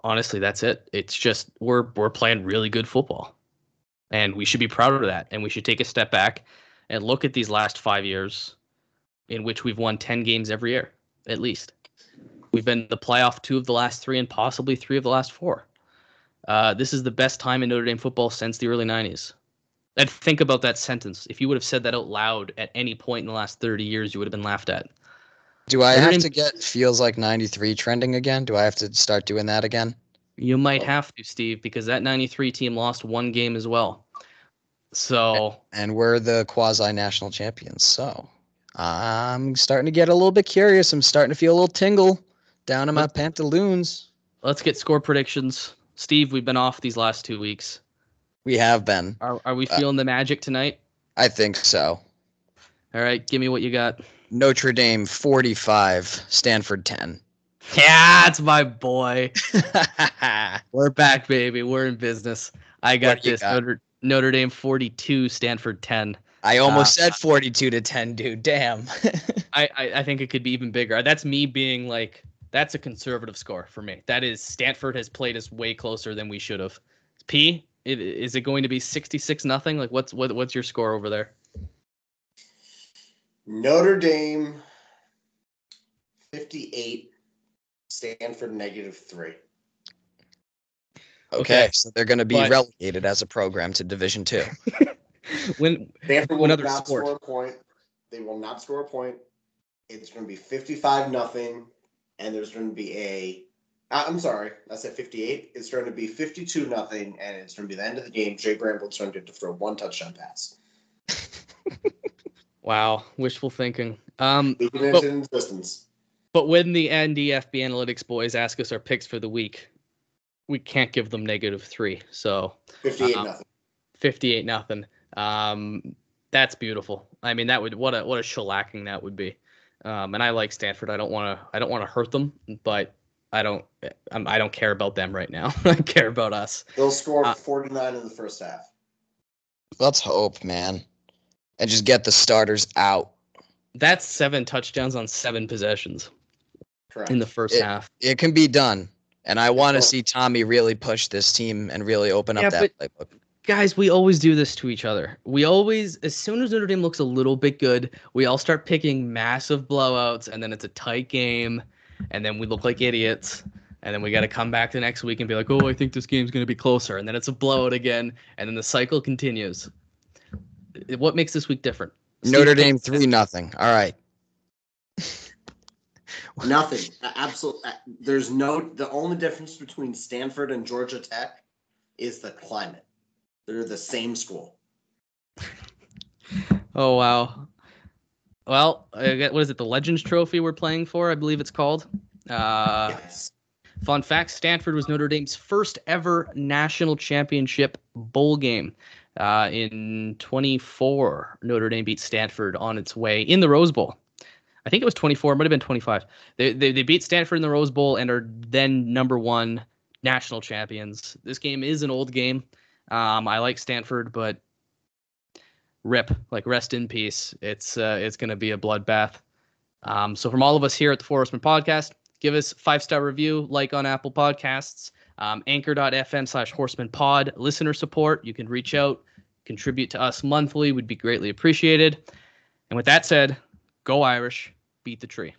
Speaker 4: Honestly, that's it. It's just we're we're playing really good football. And we should be proud of that. And we should take a step back and look at these last five years in which we've won 10 games every year, at least. We've been the playoff two of the last three and possibly three of the last four. Uh, this is the best time in Notre Dame football since the early 90s. And think about that sentence. If you would have said that out loud at any point in the last 30 years, you would have been laughed at.
Speaker 2: Do I
Speaker 4: Notre
Speaker 2: have to get feels like 93 trending again? Do I have to start doing that again?
Speaker 4: You might have to, Steve, because that 93 team lost one game as well. So,
Speaker 2: And we're the quasi national champions. So I'm starting to get a little bit curious. I'm starting to feel a little tingle down in my pantaloons.
Speaker 4: let's get score predictions. Steve, we've been off these last two weeks.
Speaker 2: We have been.
Speaker 4: Are, are we
Speaker 2: Uh,
Speaker 4: feeling the magic tonight?
Speaker 2: I think so.
Speaker 4: All right, give me what you got.
Speaker 2: Notre Dame 45, Stanford 10.
Speaker 4: Yeah, it's my boy. We're back, baby. We're in business. I got
Speaker 2: What do you
Speaker 4: this.
Speaker 2: got?
Speaker 4: Notre, Notre Dame 42, Stanford 10.
Speaker 2: I almost
Speaker 4: Uh,
Speaker 2: said 42 to 10, dude. Damn.
Speaker 4: I, I, I think it could be even bigger. That's me being like, that's a conservative score for me. That is, Stanford has played us way closer than we should have. P, is it going to be 66 nothing? Like, what's what, what's your score over there?
Speaker 5: Notre Dame 58, Stanford negative three.
Speaker 2: okay,
Speaker 4: Okay,
Speaker 2: so they're going to be
Speaker 4: but-
Speaker 2: relegated as a program to Division 2.
Speaker 4: When
Speaker 5: Stanford will
Speaker 4: Another
Speaker 5: not
Speaker 4: sport.
Speaker 5: score a point. They will not score a point. It's going to be 55 nothing, and there's going to be a. Uh, I'm sorry, I said 58. It's going to be 52 nothing, and it's going to be the end of the game. Jay Bramblett's going to to throw one touchdown pass.
Speaker 4: wow, wishful thinking. Um, But-
Speaker 5: existence.
Speaker 4: but when the NDFB analytics boys ask us our picks for the week, we can't give them negative three. So
Speaker 5: 58
Speaker 4: Uh-uh.
Speaker 5: nothing.
Speaker 4: 58 nothing. Um, that's beautiful. I mean, that would what a what a shellacking that would be. Um, and I like Stanford. I don't want to I don't want to hurt them, but I don't I'm, I don't care about them right now. I care about us.
Speaker 5: They'll score
Speaker 4: Uh,
Speaker 5: 49 in the first half.
Speaker 2: Let's hope, man. And just get the starters out.
Speaker 4: That's seven touchdowns on seven possessions
Speaker 5: Correct.
Speaker 4: in the first
Speaker 2: It-
Speaker 4: half.
Speaker 2: It can be done. And I want to see Tommy really push this team and really open up
Speaker 4: Yeah,
Speaker 2: that playbook.
Speaker 4: Guys, we always do this to each other. We always, as soon as Notre Dame looks a little bit good, we all start picking massive blowouts, and then it's a tight game, and then we look like idiots. And then we got to come back the next week and be like, oh, I think this game's going to be closer. And then it's a blowout again, and then the cycle continues. What makes this week different?
Speaker 2: Notre
Speaker 4: Steve,
Speaker 2: Dame 3 nothing. All right.
Speaker 5: Nothing. Absolutely. There's no. The only difference between Stanford and Georgia Tech is the climate. They're the same school.
Speaker 4: Oh, wow. Well, I get, what is it? The Legends Trophy we're playing for, I believe it's called. Uh,
Speaker 5: yes.
Speaker 4: Fun fact Stanford was Notre Dame's first ever national championship bowl game. Uh, in 24, Notre Dame beat Stanford on its way in the Rose Bowl. I think it was 24, it might have been 25. They, they, they beat Stanford in the Rose Bowl and are then number one national champions. This game is an old game. Um, I like Stanford, but rip, like rest in peace. It's uh, it's going to be a bloodbath. Um, so from all of us here at the Four Horsemen Podcast, give us five star review, like on Apple Podcasts, um, anchor.fm slash horseman pod, listener support. You can reach out, contribute to us monthly, would be greatly appreciated. And with that said, go Irish, beat the tree.